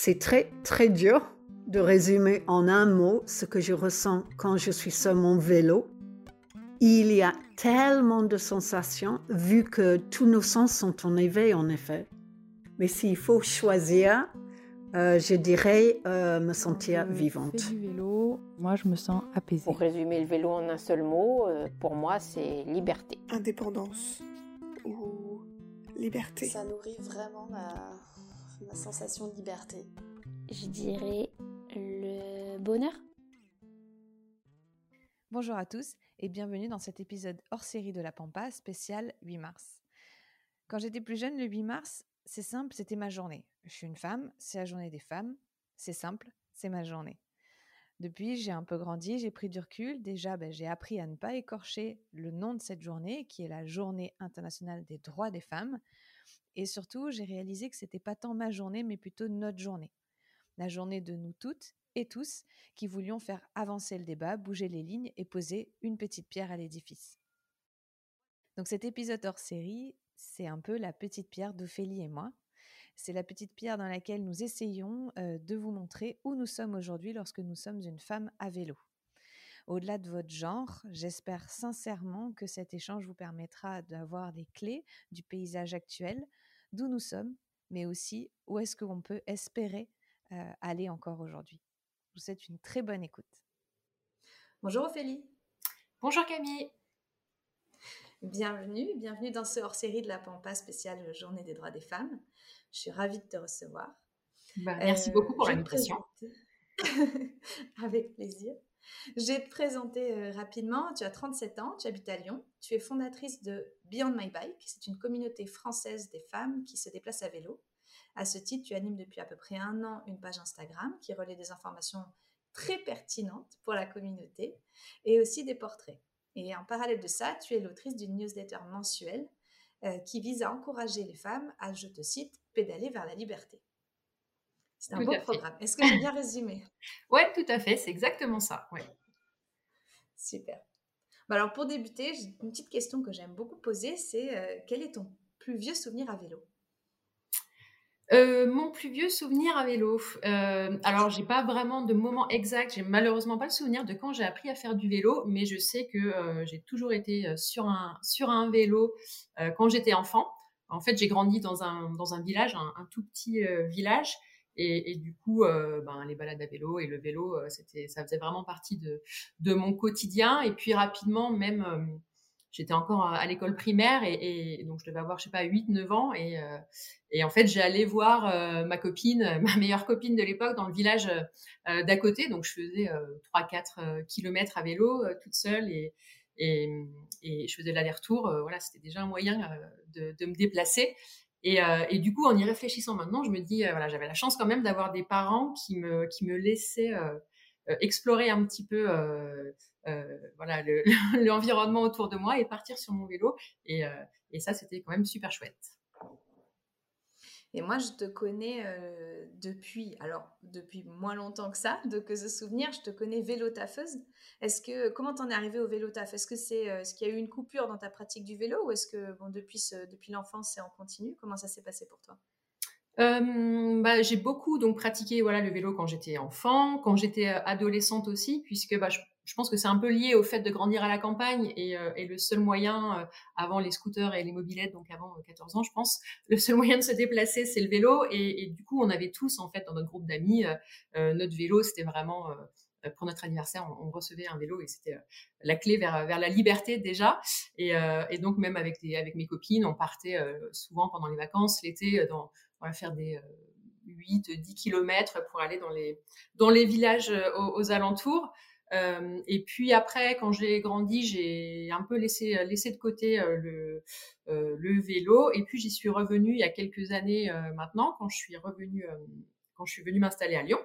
C'est très, très dur de résumer en un mot ce que je ressens quand je suis sur mon vélo. Il y a tellement de sensations vu que tous nos sens sont en éveil en effet. Mais s'il faut choisir, euh, je dirais euh, me sentir vivante. du vélo, moi je me sens apaisée. Pour résumer le vélo en un seul mot, euh, pour moi c'est liberté. Indépendance ou liberté. Ça nourrit vraiment ma, ma sensation de liberté. Je dirais le bonheur. Bonjour à tous et bienvenue dans cet épisode hors série de la Pampa spécial 8 mars. Quand j'étais plus jeune, le 8 mars, c'est simple, c'était ma journée. Je suis une femme, c'est la journée des femmes, c'est simple, c'est ma journée. Depuis, j'ai un peu grandi, j'ai pris du recul. Déjà, ben, j'ai appris à ne pas écorcher le nom de cette journée, qui est la Journée internationale des droits des femmes. Et surtout, j'ai réalisé que c'était pas tant ma journée, mais plutôt notre journée. La journée de nous toutes et tous qui voulions faire avancer le débat, bouger les lignes et poser une petite pierre à l'édifice. Donc cet épisode hors série, c'est un peu la petite pierre d'Ophélie et moi. C'est la petite pierre dans laquelle nous essayons de vous montrer où nous sommes aujourd'hui lorsque nous sommes une femme à vélo. Au-delà de votre genre, j'espère sincèrement que cet échange vous permettra d'avoir des clés du paysage actuel, d'où nous sommes, mais aussi où est-ce qu'on peut espérer aller encore aujourd'hui. Je vous souhaite une très bonne écoute. Bonjour Ophélie. Bonjour Camille. Bienvenue, bienvenue dans ce hors-série de la Pampa spéciale Journée des droits des femmes. Je suis ravie de te recevoir. Bah, merci beaucoup pour l'invitation. Avec plaisir. Je vais te présenter rapidement. Tu as 37 ans, tu habites à Lyon. Tu es fondatrice de Beyond My Bike. C'est une communauté française des femmes qui se déplacent à vélo. À ce titre, tu animes depuis à peu près un an une page Instagram qui relaie des informations très pertinentes pour la communauté et aussi des portraits. Et en parallèle de ça, tu es l'autrice d'une newsletter mensuelle euh, qui vise à encourager les femmes à, je te cite, pédaler vers la liberté. C'est un beau programme. Est-ce que j'ai bien résumé? Oui, tout à fait. C'est exactement ça. Ouais. Super. Bah, alors pour débuter, une petite question que j'aime beaucoup poser, c'est euh, quel est ton plus vieux souvenir à vélo? Euh, mon plus vieux souvenir à vélo. Euh, alors, j'ai pas vraiment de moment exact. J'ai malheureusement pas le souvenir de quand j'ai appris à faire du vélo, mais je sais que euh, j'ai toujours été sur un sur un vélo quand j'étais enfant. En fait, j'ai grandi dans un dans un village, un, un tout petit village, et, du coup, ben, les balades à vélo et le vélo, c'était ça faisait vraiment partie de mon quotidien. Et puis rapidement, même j'étais encore à, l'école primaire et, donc je devais avoir je sais pas 8 9 ans. Et euh, en fait j'allais voir euh, ma copine ma meilleure copine de l'époque dans le village euh, d'à côté. Donc je faisais 3 4 kilomètres à vélo toute seule et je faisais l'aller-retour. Voilà c'était déjà un moyen de me déplacer et, et, du coup, en y réfléchissant maintenant, je me dis, voilà, j'avais la chance quand même d'avoir des parents qui me, qui me laissaient explorer un petit peu euh, voilà l'environnement autour de moi et partir sur mon vélo. Et, euh, et ça, c'était quand même super chouette. Et moi, je te connais euh, depuis, alors depuis moins longtemps que ça, de que ce souvenir, je te connais vélo taffeuse. Est-ce que comment t'en es arrivé au vélo taf Est-ce que c'est ce qu'il y a eu une coupure dans ta pratique du vélo ou est-ce que bon depuis depuis l'enfance c'est en continu? Comment ça s'est passé pour toi? Euh, bah, j'ai beaucoup donc pratiqué voilà le vélo quand j'étais enfant, quand j'étais adolescente aussi, puisque bah, je, je pense que c'est un peu lié au fait de grandir à la campagne et, euh, le seul moyen, euh, avant les scooters et les mobilettes, donc avant 14 euh, ans, je pense, le seul moyen de se déplacer, c'est le vélo. Et, du coup, on avait tous, en fait, dans notre groupe d'amis, notre vélo, c'était vraiment pour notre anniversaire, on, recevait un vélo et c'était la clé vers, la liberté déjà. Et, donc même avec, mes copines, on partait souvent pendant les vacances l'été dans on faire des 8, 10 kilomètres pour aller dans les villages aux alentours. Euh, et puis après, quand j'ai grandi, j'ai un peu laissé laissé de côté euh, le euh, le vélo. Et puis j'y suis revenue il y a quelques années maintenant, quand je suis revenue quand je suis venue m'installer à Lyon.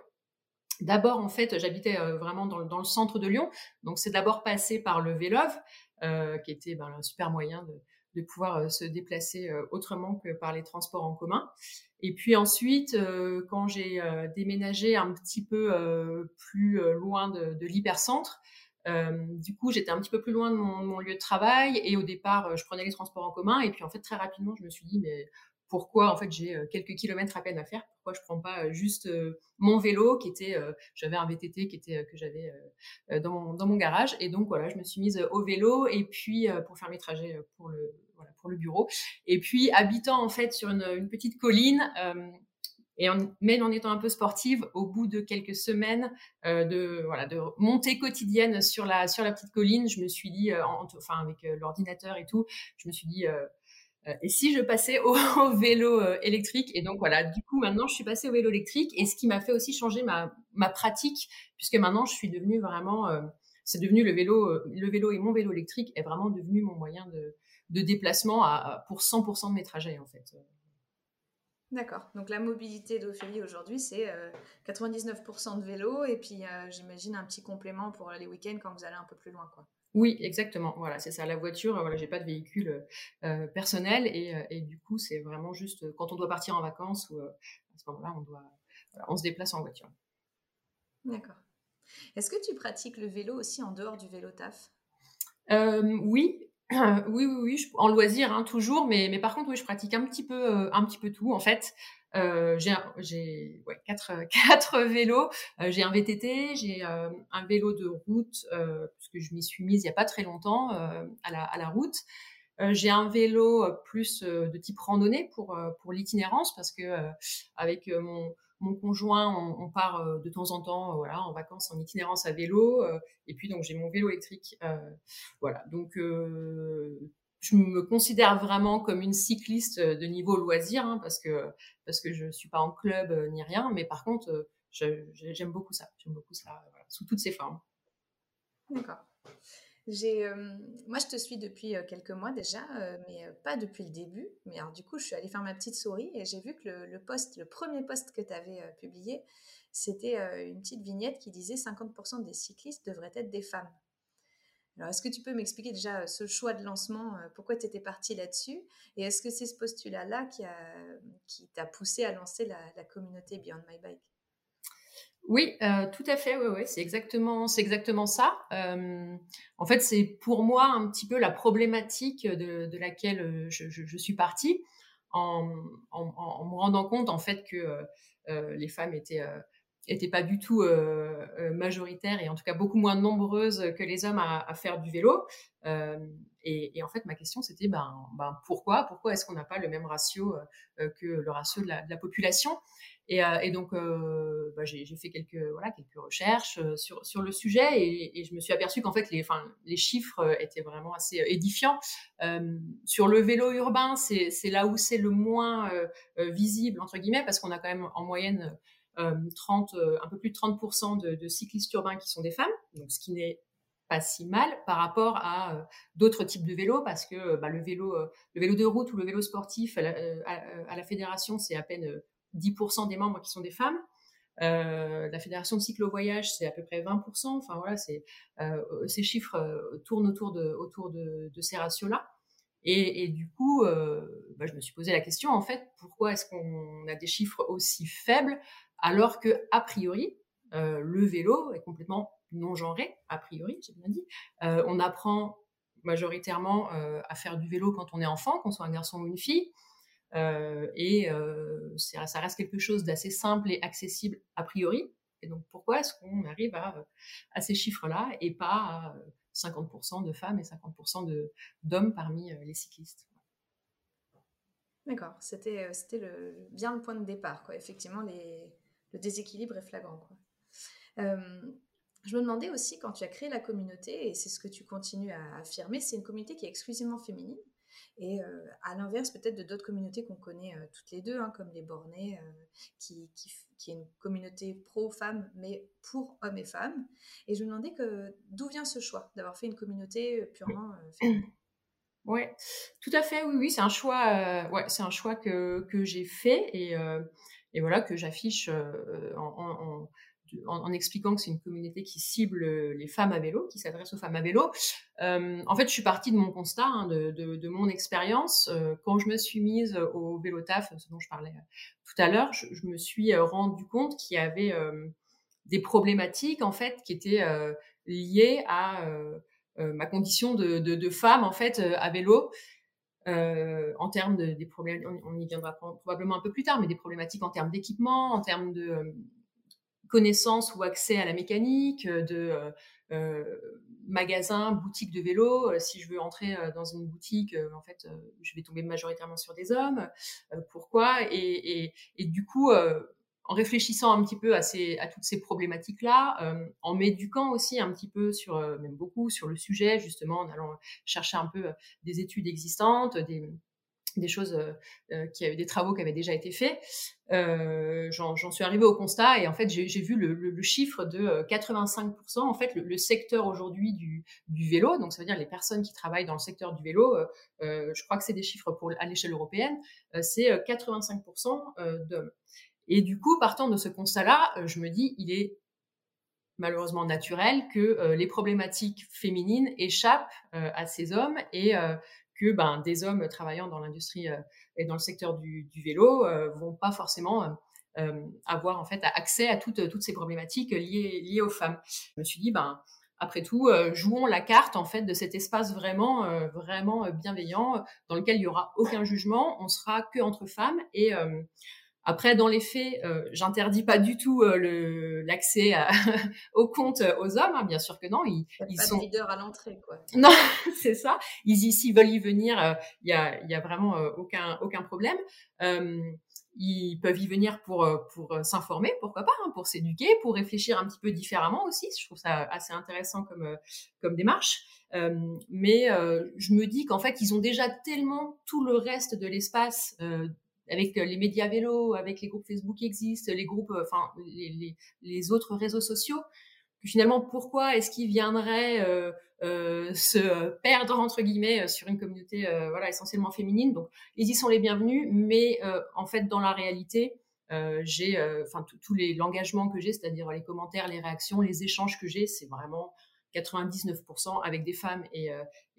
D'abord, en fait, j'habitais vraiment dans, le centre de Lyon, donc c'est d'abord passé par le Vélove, qui était ben, un super moyen de, pouvoir se déplacer autrement que par les transports en commun. Et puis ensuite, euh, quand j'ai déménagé un petit peu plus loin de, de l'hypercentre, du coup, j'étais un petit peu plus loin de mon, mon, lieu de travail et au départ, je prenais les transports en commun. Et puis en fait, très rapidement, je me suis dit, mais pourquoi en fait j'ai quelques kilomètres à peine à faire, pourquoi je prends pas juste mon vélo qui était, j'avais un VTT qui était que j'avais dans dans mon garage et donc voilà, je me suis mise au vélo et puis pour faire mes trajets pour le pour le bureau. Et puis habitant en fait sur une, petite colline et en, même en étant un peu sportive, au bout de quelques semaines euh, de montée quotidienne sur la petite colline, je me suis dit, euh, enfin avec euh, l'ordinateur et tout, je me suis dit euh, euh, et si je passais au, vélo électrique? Et donc voilà, du coup maintenant je suis passée au vélo électrique et ce qui m'a fait aussi changer ma pratique puisque maintenant je suis devenue vraiment c'est devenu le vélo le vélo et mon vélo électrique est vraiment devenu mon moyen de de déplacement à, pour 100% de mes trajets en fait. D'accord. Donc la mobilité d'Ophélie aujourd'hui, c'est 99% de vélo et puis j'imagine un petit complément pour les week-ends quand vous allez un peu plus loin, quoi. Oui, exactement. Voilà, c'est ça. La voiture, voilà, j'ai pas de véhicule euh, personnel et, et, du coup, c'est vraiment juste quand on doit partir en vacances ou à ce moment-là, on doit, voilà, on se déplace en voiture. D'accord. Est-ce que tu pratiques le vélo aussi en dehors du vélo taf? Euh, Oui, oui, oui, oui, en loisir, hein, toujours, mais, mais par contre, oui, je pratique un petit peu, euh, un petit peu tout, en fait. Euh, j'ai ouais, quatre, quatre vélos. Euh, j'ai un VTT, j'ai euh, un vélo de route, euh, puisque je m'y suis mise il n'y a pas très longtemps à, la, à la route. j'ai un vélo plus de type randonnée pour, pour l'itinérance, parce que avec mon, mon conjoint, on, part de temps en temps, voilà, en vacances, en itinérance à vélo. et puis donc j'ai mon vélo électrique, voilà. Donc je me considère vraiment comme une cycliste de niveau loisir, hein, parce que parce que je suis pas en club ni rien, mais par contre, j'aime beaucoup ça. J'aime beaucoup ça, sous toutes ses formes. D'accord. J'ai, moi, je te suis depuis quelques mois déjà, mais pas depuis le début. Mais alors, du coup, je suis allée faire ma petite souris et j'ai vu que le, le, premier post que tu avais publié, c'était une petite vignette qui disait 50% des cyclistes devraient être des femmes. Alors, est-ce que tu peux m'expliquer déjà ce choix de lancement, pourquoi tu étais partie là-dessus? Et est-ce que c'est ce postulat-là qui, a, qui t'a poussé à lancer la, la communauté Beyond My Bike? Oui, euh, tout à fait. Ouais, ouais, c'est exactement, c'est exactement ça. Euh, en fait, c'est pour moi un petit peu la problématique de, laquelle je, je, suis partie, en, me rendant compte en fait que euh, les femmes étaient étaient pas du tout euh, euh, majoritaires et en tout cas beaucoup moins nombreuses que les hommes à, faire du vélo. Euh, et, en fait, ma question c'était ben, ben pourquoi Pourquoi est-ce qu'on n'a pas le même ratio euh, que le ratio de la population? Et, euh, et, donc ben, j'ai fait quelques recherches sur sur le sujet et, je me suis aperçue qu'en fait les chiffres étaient vraiment assez édifiants. sur le vélo urbain, c'est là où c'est le moins visible entre guillemets parce qu'on a quand même en moyenne 30, euh, un peu plus de 30% de, cyclistes urbains qui sont des femmes, donc ce qui n'est pas si mal par rapport à euh, d'autres types de vélos, parce que bah, le vélo, euh, de route ou le vélo sportif à, la fédération, c'est à peine 10% des membres qui sont des femmes. Euh, la fédération de cyclo-voyage, c'est à peu près 20%. Enfin voilà, euh, ces chiffres euh, tournent autour de ces ratios-là. Et, du coup, bah, je me suis posé la question en fait, pourquoi est-ce qu'on a des chiffres aussi faibles alors que a priori le vélo est complètement non genré a priori j'ai bien dit on apprend majoritairement à faire du vélo quand on est enfant qu'on soit un garçon ou une fille et euh, ça reste quelque chose d'assez simple et accessible a priori et donc pourquoi est-ce qu'on arrive à, ces chiffres là et pas à 50% de femmes et 50% de d'hommes parmi les cyclistes? D'accord, c'était bien le point de départ, quoi. Effectivement, le déséquilibre est flagrant. Euh, je me demandais aussi, quand tu as créé la communauté, et c'est ce que tu continues à affirmer, c'est une communauté qui est exclusivement féminine? Et euh, à l'inverse, peut-être de d'autres communautés qu'on connaît euh, toutes les deux, hein, comme les Bornés, euh, qui, qui, qui, est une communauté pro-femmes, mais pour hommes et femmes. Et je me demandais que, d'où vient ce choix d'avoir fait une communauté purement féminine? Ouais, tout à fait. Oui, oui, c'est un choix. ouais, c'est un choix que, que j'ai fait et et voilà que j'affiche euh, en, en, en, expliquant que c'est une communauté qui cible les femmes à vélo, qui s'adresse aux femmes à vélo. Euh, en fait, je suis partie de mon constat, hein, de, mon expérience. Euh, quand je me suis mise au vélo taf, ce dont je parlais tout à l'heure, je, me suis rendu compte qu'il y avait des problématiques en fait qui étaient liées à ma condition de, femme en fait à vélo. en termes de, des problèmes, on, y viendra probablement un peu plus tard, mais des problématiques en termes d'équipement, en termes de connaissances ou accès à la mécanique, de magasins, boutiques de vélo. si je veux entrer dans une boutique, en fait, je vais tomber majoritairement sur des hommes. pourquoi? Et, du coup, en réfléchissant un petit peu à, ces, toutes ces problématiques-là, euh, en m'éduquant aussi un petit peu sur, euh, même beaucoup sur le sujet, justement, en allant chercher un peu euh, des études existantes, des, des choses, qui avaient des travaux qui avaient déjà été faits, j'en suis arrivée au constat et en fait j'ai vu le, le, chiffre de 85%. En fait, le, le secteur aujourd'hui du, du, vélo, donc ça veut dire les personnes qui travaillent dans le secteur du vélo, je crois que c'est des chiffres pour à l'échelle européenne, c'est 85% d'hommes. Et du coup, partant de ce constat-là, euh, je me dis, il est malheureusement naturel que euh, les problématiques féminines échappent euh, à ces hommes et que ben, des hommes travaillant dans l'industrie et dans le secteur du, du vélo vont pas forcément avoir en fait accès à toutes, toutes ces problématiques liées, liées aux femmes. Je me suis dit, ben, après tout, jouons la carte en fait de cet espace vraiment, vraiment bienveillant dans lequel il y aura aucun jugement, on sera que entre femmes et après, dans les faits, euh, j'interdis pas du tout euh, l'accès au compte euh, aux hommes, hein, bien sûr que non. Ils, ils pas sont de leader à l'entrée, quoi. Non, c'est ça. Ils ici veulent y venir. Euh, il y, a, y a vraiment aucun aucun problème. ils peuvent y venir pour pour s'informer, pourquoi pas, hein, pour s'éduquer, pour réfléchir un petit peu différemment aussi. Je trouve ça assez intéressant comme comme démarche. mais je me dis qu'en fait, ils ont déjà tellement tout le reste de l'espace avec euh, les médias vélos, avec les groupes Facebook qui existent, les groupes, euh, enfin les, autres réseaux sociaux, que finalement pourquoi est-ce qu'ils viendraient euh, se perdre entre guillemets sur une communauté voilà essentiellement féminine? Donc ils y sont les bienvenus, mais en fait dans la réalité j'ai enfin tous les l'engagement que j'ai, c'est-à-dire les commentaires, les réactions, les échanges que j'ai, c'est vraiment 99% avec des femmes et,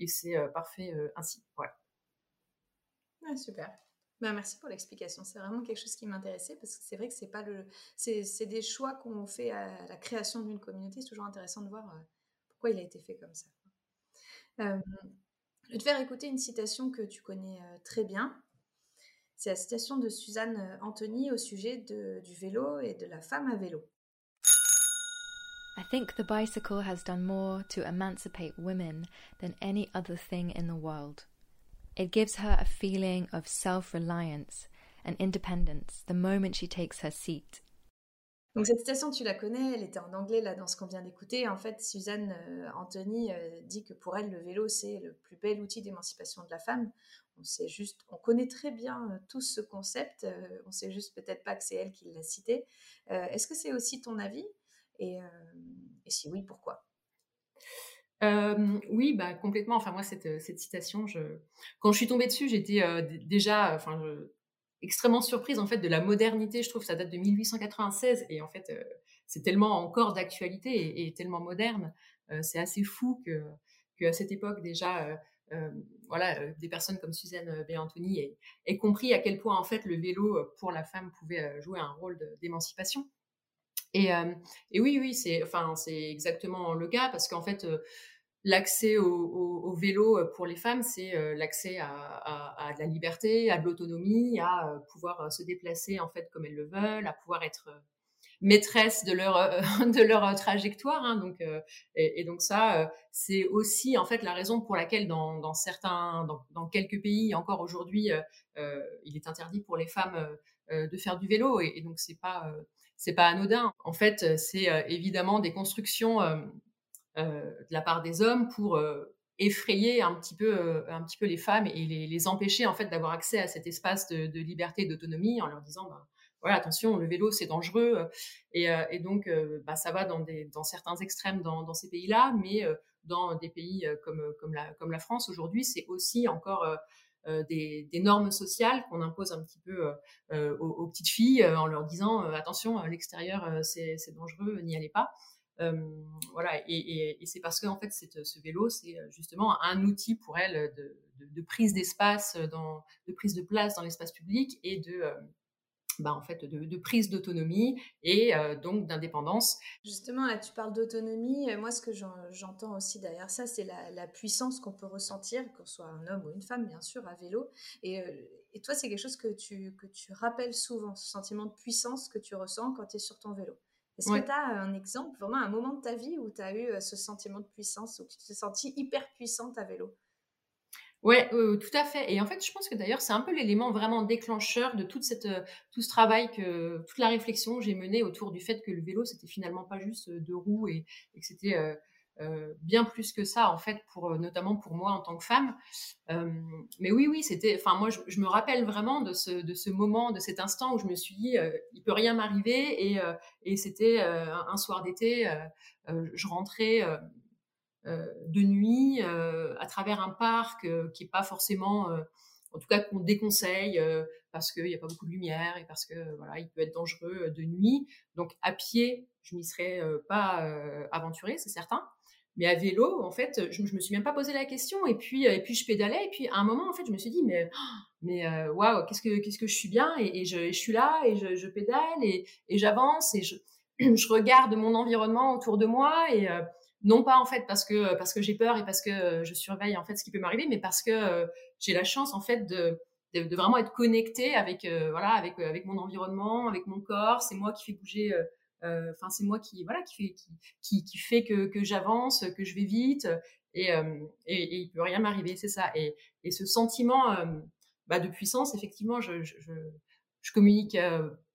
c'est parfait ainsi. Voilà. super. Bah, merci pour l'explication. C'est vraiment quelque chose qui m'intéressait parce que c'est vrai que c'est pas le, c'est des choix qu'on fait à la création d'une communauté. C'est toujours intéressant de voir euh, pourquoi il a été fait comme ça. Euh, je vais te faire écouter une citation que tu connais euh, très bien. C'est la citation de Suzanne Anthony au sujet du vélo et de la femme à vélo. I think the bicycle has done more to emancipate women than any other thing in the world. It gives her a feeling of self reliance and independence the moment she takes her seat. Donc cette citation, tu la connais, elle était en anglais là dans ce qu'on vient d'écouter. En fait, Suzanne euh, Anthony euh, dit que pour elle, le vélo c'est le plus bel outil d'émancipation de la femme. On sait juste, on connaît très bien euh, tout ce concept. on sait juste peut-être pas que c'est elle qui l'a cité. Est-ce que c'est aussi ton avis? Et si oui, pourquoi? Euh, oui, bah complètement. Enfin moi cette, euh, cette citation, quand je suis tombée dessus, j'étais euh, déjà, enfin extrêmement surprise en fait de la modernité. Je trouve ça date de 1896 et en fait c'est tellement encore d'actualité et, tellement moderne. c'est assez fou que, à cette époque déjà, voilà, des personnes comme Suzanne B. Anthony aient, aient, compris à quel point en fait le vélo pour la femme pouvait jouer un rôle d'émancipation. Et, et, oui, oui, c'est enfin exactement le cas parce qu'en fait l'accès au, vélo euh, pour les femmes, c'est euh, l'accès à, la liberté, à de l'autonomie, à euh, pouvoir se déplacer en fait comme elles le veulent, à pouvoir être maîtresse de leur de leur trajectoire. Hein, donc et, donc ça, c'est aussi en fait la raison pour laquelle dans, certains dans, quelques pays encore aujourd'hui, il est interdit pour les femmes de faire du vélo et, et donc c'est pas c'est pas anodin. En fait, c'est évidemment des constructions euh, de la part des hommes pour euh, effrayer un petit peu euh, un petit peu les femmes et les, empêcher en fait d'avoir accès à cet espace de, liberté et d'autonomie en leur disant ben, voilà attention le vélo c'est dangereux et, donc bah, ça va dans certains extrêmes dans, ces pays là mais dans des pays comme la France aujourd'hui c'est aussi encore des, normes sociales qu'on impose un petit peu aux, petites filles en leur disant attention l'extérieur c'est dangereux n'y allez pas. Voilà, et, c'est parce que en fait, ce vélo, c'est justement un outil pour elle de, prise d'espace, de prise de place dans l'espace public et de bah, en fait, de, prise d'autonomie et donc d'indépendance. Justement, là, tu parles d'autonomie. Moi, ce que j'entends aussi derrière ça, c'est la, puissance qu'on peut ressentir, qu'on soit un homme ou une femme, bien sûr, à vélo. Et, et toi, c'est quelque chose que tu, que tu rappelles souvent, ce sentiment de puissance que tu ressens quand tu es sur ton vélo. Est-ce que tu as un exemple, vraiment un moment de ta vie où tu as eu ce sentiment de puissance, où tu t'es sentie hyper puissante à vélo? Ouais, tout à fait. Et en fait, je pense que d'ailleurs, c'est un peu l'élément vraiment déclencheur de toute cette, euh, tout ce travail, que, toute la réflexion que j'ai menée autour du fait que le vélo, c'était finalement pas juste euh, deux roues et, que c'était euh, bien plus que ça, en fait, pour, notamment pour moi en tant que femme. mais oui, oui, c'était. Enfin, moi, je, me rappelle vraiment de ce, de ce moment, de cet instant où je me suis dit, il peut rien m'arriver. Et, et c'était un soir d'été, je rentrais euh, de nuit euh, à travers un parc euh, qui est pas forcément, en tout cas qu'on déconseille parce qu'il n'y a pas beaucoup de lumière et parce que voilà, il peut être dangereux de nuit. Donc à pied, je m'y serais pas aventurée, c'est certain. Mais à vélo, en fait, je, je me suis même pas posé la question. Et puis, et puis je pédalais. Et puis à un moment, en fait, je me suis dit, mais, mais waouh, qu'est-ce que, qu'est-ce que je suis bien? Et, je, suis là et je, pédale et, et j'avance et je, je regarde mon environnement autour de moi et non pas en fait parce que parce que j'ai peur et parce que je surveille en fait ce qui peut m'arriver, mais parce que euh, j'ai la chance en fait de, de, vraiment être connectée avec euh, voilà avec euh, avec mon environnement, avec mon corps. C'est moi qui fais bouger. Enfin, c'est moi qui voilà qui fait qui qui, fait que, que j'avance, que je vais vite et, et, et il peut rien m'arriver. C'est ça. Et, et ce sentiment bah, de puissance, effectivement, je, je, je communique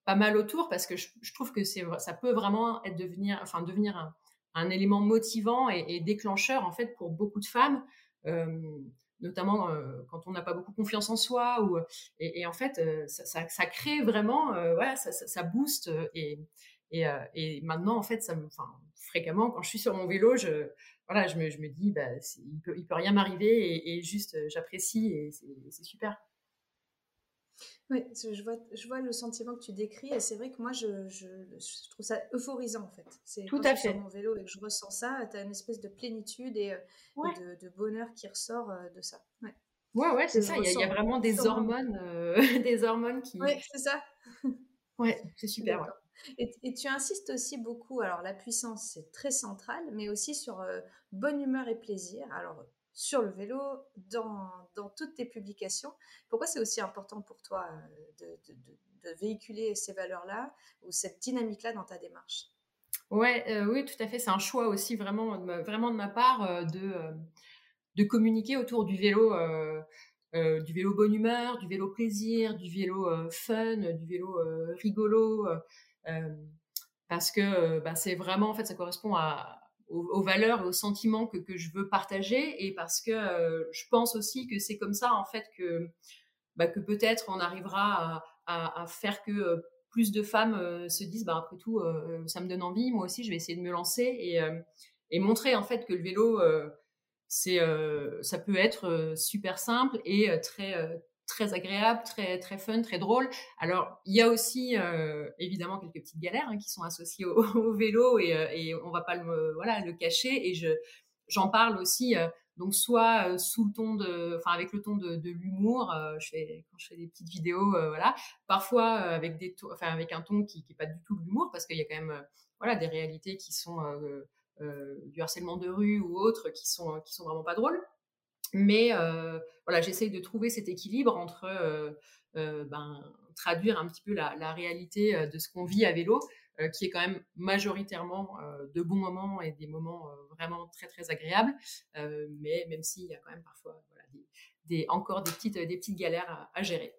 pas mal autour parce que je, je trouve que c'est ça peut vraiment être devenir enfin devenir un un élément motivant et, déclencheur en fait pour beaucoup de femmes, euh, notamment euh, quand on n'a pas beaucoup confiance en soi. Ou, et, en fait, euh, ça, crée vraiment, ouais, ça, booste. Et, et, maintenant, en fait, ça me, fréquemment, quand je suis sur mon vélo, je, voilà, je, me, je me dis, bah, il peut, il peut rien m'arriver et, juste j'apprécie et c'est super. Oui, je vois, je vois le sentiment que tu décris et c'est vrai que moi, je, je, trouve ça euphorisant en fait. C'est Tout à je fait. sur mon vélo et que je ressens ça, tu as une espèce de plénitude et, euh, de, bonheur qui ressort euh, de ça. Ouais, ouais, ouais c'est ça. Il y, a, vraiment des hormones, euh, des hormones qui. Oui, c'est ça. ouais, c'est super. Et, et, tu insistes aussi beaucoup, alors la puissance c'est très central, mais aussi sur bonne humeur et plaisir. Alors sur le vélo, dans, toutes tes publications. Pourquoi c'est aussi important pour toi euh, de, véhiculer ces valeurs-là ou cette dynamique-là dans ta démarche? Ouais, euh, Oui, tout à fait. C'est un choix aussi vraiment, vraiment de ma part euh, de, de communiquer autour du vélo. du vélo bonne humeur, du vélo plaisir, du vélo fun, du vélo rigolo, parce que bah, c'est vraiment en fait ça correspond à, aux, valeurs et aux sentiments que, je veux partager. Et parce que euh, je pense aussi que c'est comme ça en fait que bah, que peut-être on arrivera à, à, faire que euh, plus de femmes euh, se disent bah après tout ça me donne envie moi aussi je vais essayer de me lancer et, et montrer en fait que le vélo c'est ça peut être super simple et très très agréable, très très fun, très drôle. Alors il y a aussi euh, évidemment quelques petites galères hein, qui sont associées au, vélo et, euh, et, on va pas le voilà le cacher. Et je j'en parle aussi euh, donc soit sous le ton de enfin avec le ton de, de l'humour je fais quand je fais des petites vidéos voilà. Parfois avec des enfin avec un ton qui qui est pas du tout de l'humour parce qu'il y a quand même voilà des réalités qui sont du harcèlement de rue ou autres qui sont qui sont vraiment pas drôles mais voilà, j'essaye de trouver cet équilibre entre ben, traduire un petit peu la, réalité de ce qu'on vit à vélo, qui est quand même majoritairement de bons moments et des moments vraiment très très agréables, mais même s'il y a quand même parfois des, encore des petites, petites galères à gérer.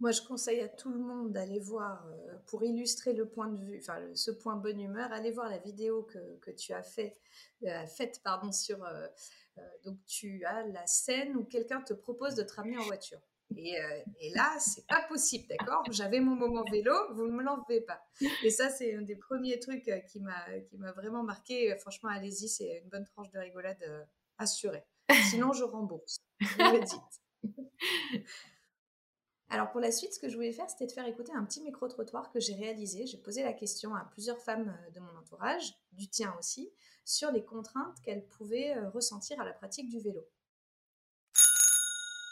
Moi, je conseille à tout le monde d'aller voir, pour illustrer le point de vue, enfin ce point bonne humeur, allez voir la vidéo que, que tu as fait, faite sur euh, donc tu as la scène où quelqu'un te propose de te ramener en voiture. Et, euh, et, là, c'est pas possible, d'accord? J'avais mon moment vélo, vous ne me l'enlevez pas. Et ça, c'est un des premiers trucs euh, qui m'a qui m'a vraiment marqué. Franchement, allez-y, c'est une bonne tranche de rigolade assurée. Sinon, je rembourse. Vous me dites. Alors pour la suite, ce que je voulais faire, c'était de faire écouter un petit micro-trottoir que j'ai réalisé. J'ai posé la question à plusieurs femmes de mon entourage, du tien aussi, sur les contraintes qu'elles pouvaient euh, ressentir à la pratique du vélo.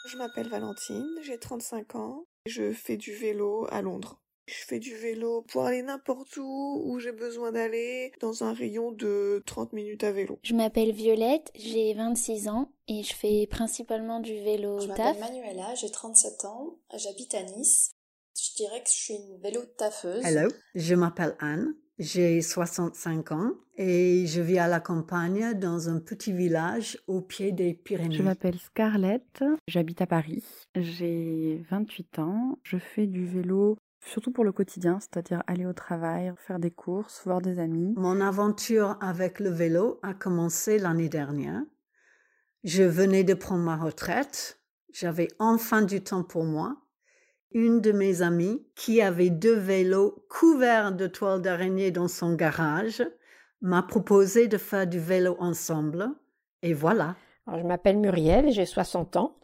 Je m'appelle Valentine, j'ai 35 ans. Je fais du vélo à Londres. Je fais du vélo pour aller n'importe où où j'ai besoin d'aller dans un rayon de 30 minutes à vélo. Je m'appelle Violette, j'ai 26 ans et je fais principalement du vélo Je taf. m'appelle Manuela, j'ai 37 ans, j'habite à Nice. Je dirais que je suis une vélo taffeuse. Hello, je m'appelle Anne, j'ai 65 ans et je vis à la campagne dans un petit village au pied des Pyrénées. Je m'appelle Scarlett, j'habite à Paris, j'ai 28 ans, je fais du vélo surtout pour le quotidien, c'est-à-dire aller au travail, faire des courses, voir des amis. Mon aventure avec le vélo a commencé l'année dernière. Je venais de prendre ma retraite, j'avais enfin du temps pour moi. Une de mes amies, qui avait deux vélos couverts de toiles d'araignée dans son garage, m'a proposé de faire du vélo ensemble. Et voilà. Alors, je m'appelle Muriel, j'ai 60 ans.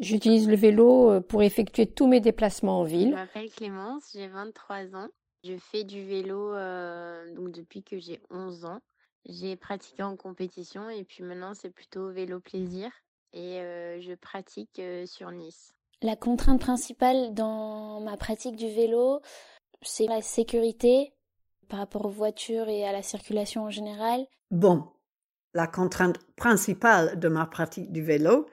J'utilise le vélo euh, pour effectuer tous mes déplacements en Je ville. m'appelle Clémence, j'ai 23 ans. Je fais du vélo euh, donc depuis que j'ai 11 ans. J'ai pratiqué en compétition et puis maintenant c'est plutôt vélo plaisir et euh, je pratique euh, sur Nice. La contrainte principale dans ma pratique du vélo, c'est la sécurité par rapport aux voitures et à la circulation en général. Bon, la contrainte principale de ma pratique du vélo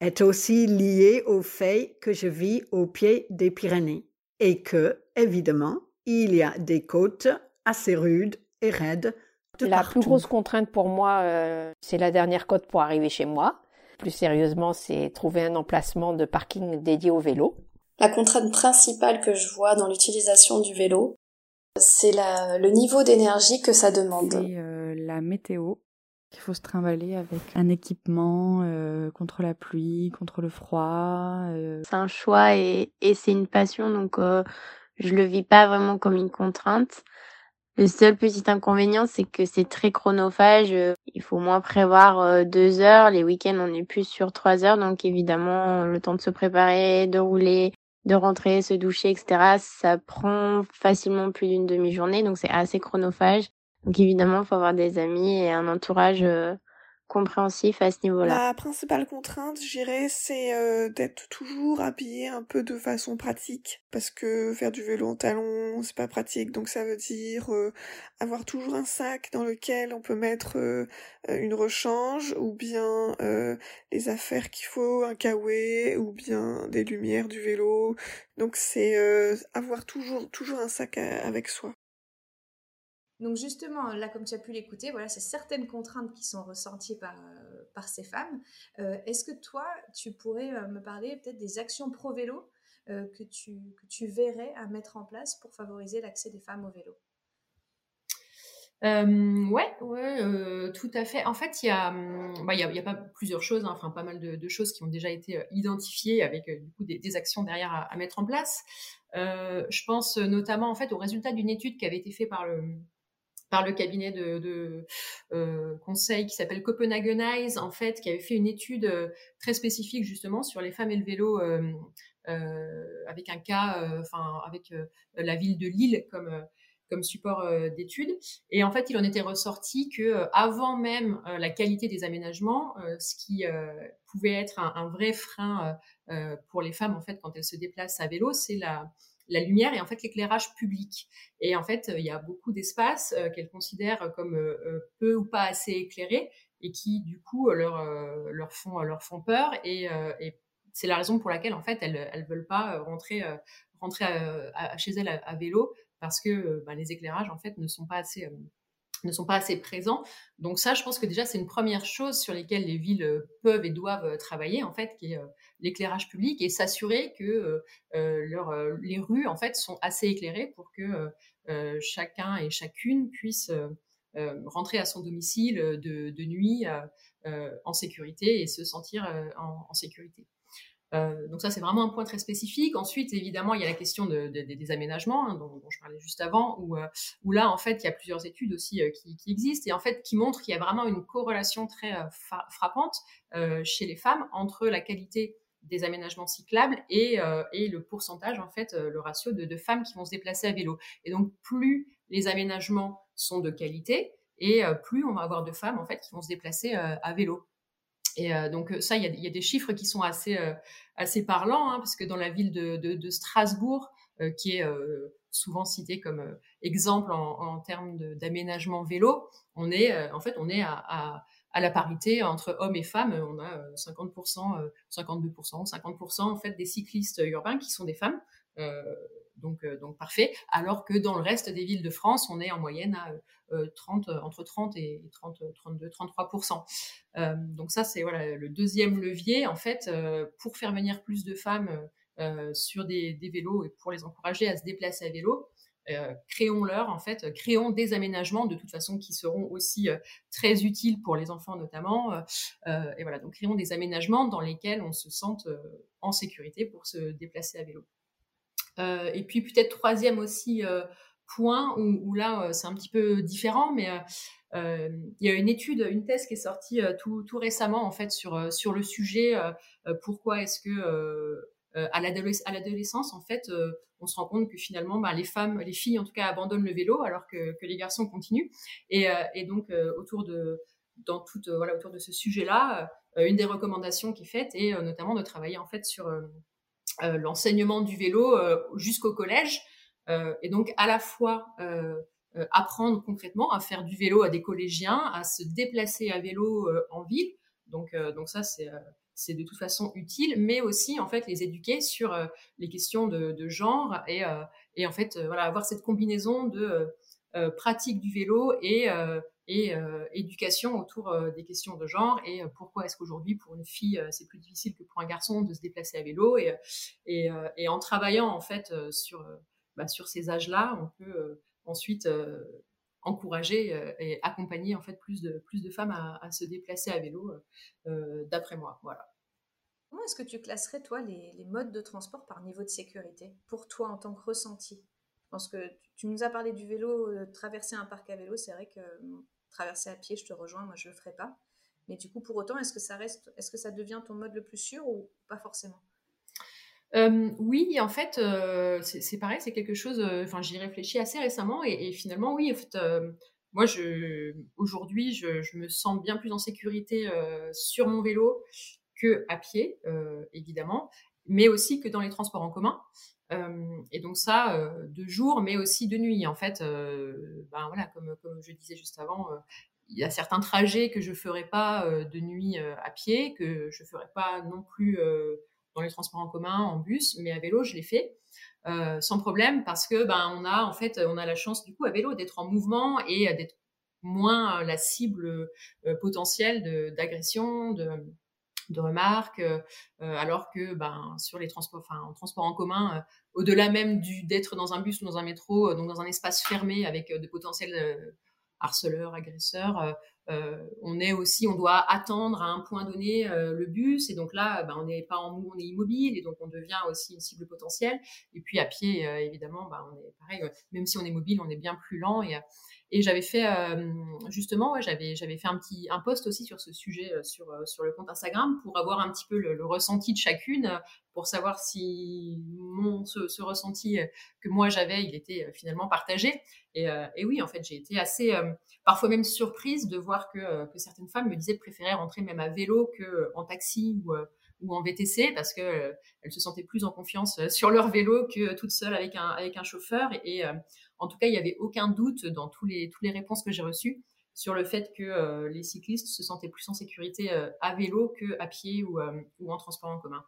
est aussi liée au fait que je vis au pied des Pyrénées et que, évidemment, il y a des côtes assez rudes et raides de La partout. plus grosse contrainte pour moi, euh, c'est la dernière côte pour arriver chez moi. Plus sérieusement, c'est trouver un emplacement de parking dédié au vélo. La contrainte principale que je vois dans l'utilisation du vélo, c'est le niveau d'énergie que ça demande. C'est euh, la météo. Il faut se trimballer avec un équipement euh, contre la pluie, contre le froid. euh. C'est un choix et, et c'est une passion, donc euh, je le vis pas vraiment comme une contrainte. Le seul petit inconvénient, c'est que c'est très chronophage. euh, Il faut moins prévoir euh, deux heures. Les week-ends, on est plus sur trois heures. Donc évidemment, le temps de se préparer, de rouler, de rentrer, se doucher, etc., ça prend facilement plus d'une demi-journée. Donc c'est assez chronophage. Donc évidemment, il faut avoir des amis et un entourage euh, compréhensif à ce niveau-là. La principale contrainte, je dirais, c'est euh, d'être toujours habillé un peu de façon pratique. Parce que faire du vélo en talons, c'est pas pratique. Donc ça veut dire euh, avoir toujours un sac dans lequel on peut mettre euh, euh, une rechange, ou bien les affaires qu'il faut, un kawaii, ou bien des lumières du vélo. Donc c'est avoir toujours, toujours un sac avec soi. Donc justement, là, comme tu as pu l'écouter, voilà, c'est certaines contraintes qui sont ressenties par, euh, ces femmes. Euh, Est-ce que toi, tu pourrais euh, me parler peut-être des actions pro-vélo que, tu, verrais à mettre en place pour favoriser l'accès des femmes au vélo? Euh, ouais, ouais, tout à fait. En fait, il y a, hum, bah, pas plusieurs choses, hein, enfin pas mal de, choses qui ont déjà été identifiées avec des, actions derrière à, mettre en place. Je pense notamment en fait au résultat d'une étude qui avait été faite par le par le cabinet de, euh, conseil qui s'appelle Copenhagenize, en fait, qui avait fait une étude euh, très spécifique justement sur les femmes et le vélo, euh, avec un cas, enfin avec la ville de Lille comme comme support d'études. Et en fait, il en était ressorti que avant même la qualité des aménagements, ce qui pouvait être un, un vrai frein pour les femmes en fait quand elles se déplacent à vélo, c'est la la lumière et en fait l'éclairage public. Et en fait, euh, il y a beaucoup d'espaces euh, qu'elles considèrent comme euh, peu ou pas assez éclairés et qui du coup leur leur font leur font peur et, c'est la raison pour laquelle en fait elles elles veulent pas rentrer rentrer chez elles à, vélo parce que bah, les éclairages en fait ne sont pas assez ne sont pas assez présents. Donc ça, je pense que déjà c'est une première chose sur lesquelles les villes euh, peuvent et doivent euh, travailler en fait, qui est euh, l'éclairage public et s'assurer que les rues en fait sont assez éclairées pour que chacun et chacune puisse rentrer à son domicile de, nuit en sécurité et se sentir en, en sécurité. Euh, donc ça, c'est vraiment un point très spécifique. Ensuite, évidemment, il y a la question de, de- des aménagements hein, dont, je parlais juste avant, où, euh, où là, en fait, il y a plusieurs études aussi euh, qui, existent et en fait qui montrent qu'il y a vraiment une corrélation très frappante chez les femmes entre la qualité des aménagements cyclables et, le pourcentage, en fait, le ratio de, de femmes qui vont se déplacer à vélo. Et donc, plus les aménagements sont de qualité, et plus on va avoir de femmes, en fait, qui vont se déplacer à vélo. Et donc ça, il y, a, des chiffres qui sont assez, assez parlants, hein, parce que dans la ville de, de, Strasbourg, qui est souvent citée comme exemple en, en termes d'aménagement vélo, on est en fait on est à, à, la parité entre hommes et femmes. On a 50%, 52%, 50% en fait des cyclistes urbains qui sont des femmes. Donc, donc parfait. Alors que dans le reste des villes de France, on est en moyenne à 30, entre 30 et 30, 32, 33% Donc ça, c'est voilà le deuxième levier en fait pour faire venir plus de femmes sur des, vélos et pour les encourager à se déplacer à vélo. créons-leur en fait, créons des aménagements de toute façon qui seront aussi très utiles pour les enfants notamment. et voilà, donc créons des aménagements dans lesquels on se sente en sécurité pour se déplacer à vélo. Et puis peut-être troisième aussi point où, là, euh, c'est un petit peu différent, mais euh, euh, il y a une étude, une thèse qui est sortie tout, tout, récemment en fait sur sur le sujet. pourquoi est-ce que à l'adolescence, en fait, on se rend compte que finalement, bah, les femmes, les filles en tout cas, abandonnent le vélo alors que, que les garçons continuent. Et, et donc autour de dans toute voilà autour de ce sujet-là, une des recommandations qui est faite est notamment de travailler en fait sur l'enseignement du vélo jusqu'au collège. Euh, et donc à la fois euh, euh, apprendre concrètement à faire du vélo à des collégiens, à se déplacer à vélo en ville. Donc, donc ça, c'est c'est de toute façon utile, mais aussi en fait les éduquer sur les questions de, de genre et, et, en fait voilà avoir cette combinaison de pratique du vélo et, et éducation autour des questions de genre et pourquoi est-ce qu'aujourd'hui pour une fille c'est plus difficile que pour un garçon de se déplacer à vélo et, en travaillant en fait sur bah, sur ces âges-là, on peut euh, ensuite euh, encourager euh, et accompagner en fait plus de, plus de femmes à, se déplacer à vélo, d'après moi. Voilà. Comment est-ce que tu classerais, toi, les, modes de transport par niveau de sécurité, pour toi en tant que ressenti? Pense que tu nous as parlé du vélo, traverser un parc à vélo, c'est vrai que traverser à pied, je te rejoins, moi je le ferai pas. Mais du coup, pour autant, est-ce que ça reste, est-ce que ça devient ton mode le plus sûr ou pas forcément? Euh, oui, en fait, euh, c'est pareil, c'est quelque chose. Euh, enfin, j'y réfléchis assez récemment et, finalement, oui, moi, je, aujourd'hui, je, me sens bien plus en sécurité sur mon vélo que à pied, évidemment, mais aussi que dans les transports en commun. et donc ça, de jour, mais aussi de nuit. En fait, ben voilà, comme, comme je disais juste avant, il y a certains trajets que je ferai pas de nuit à pied, que je ferai pas non plus dans les transports en commun, en bus, mais à vélo, je l'ai fait. Euh, sans problème parce que ben on a en fait on a la chance du coup à vélo d'être en mouvement et d'être moins la cible euh, potentielle d'agression de, de, remarques euh, alors que ben sur les transports en transport en commun au-delà même du d'être dans un bus ou dans un métro donc dans un espace fermé avec de potentiels harceleurs agresseurs euh, on est aussi, on doit attendre à un point donné euh, le bus, et donc là, ben, on n'est pas en on est immobile, et donc on devient aussi une cible potentielle. Et puis à pied, euh, évidemment, ben, on est pareil, même si on est mobile, on est bien plus lent. Et j'avais fait justement, j'avais j'avais fait un petit un post aussi sur ce sujet sur sur le compte Instagram pour avoir un petit peu le, ressenti de chacune, pour savoir si mon ce, ressenti que moi j'avais, il était finalement partagé. Et, et oui, en fait, j'ai été assez parfois même surprise de voir que, que certaines femmes me disaient préférer rentrer même à vélo que en taxi ou ou en VTC parce que elles se sentaient plus en confiance sur leur vélo que toutes seules avec un chauffeur et, en tout cas, il n'y avait aucun doute dans tous les, toutes les réponses que j'ai reçues sur le fait que euh, les cyclistes se sentaient plus en sécurité euh, à vélo qu'à pied ou, euh, ou en transport en commun.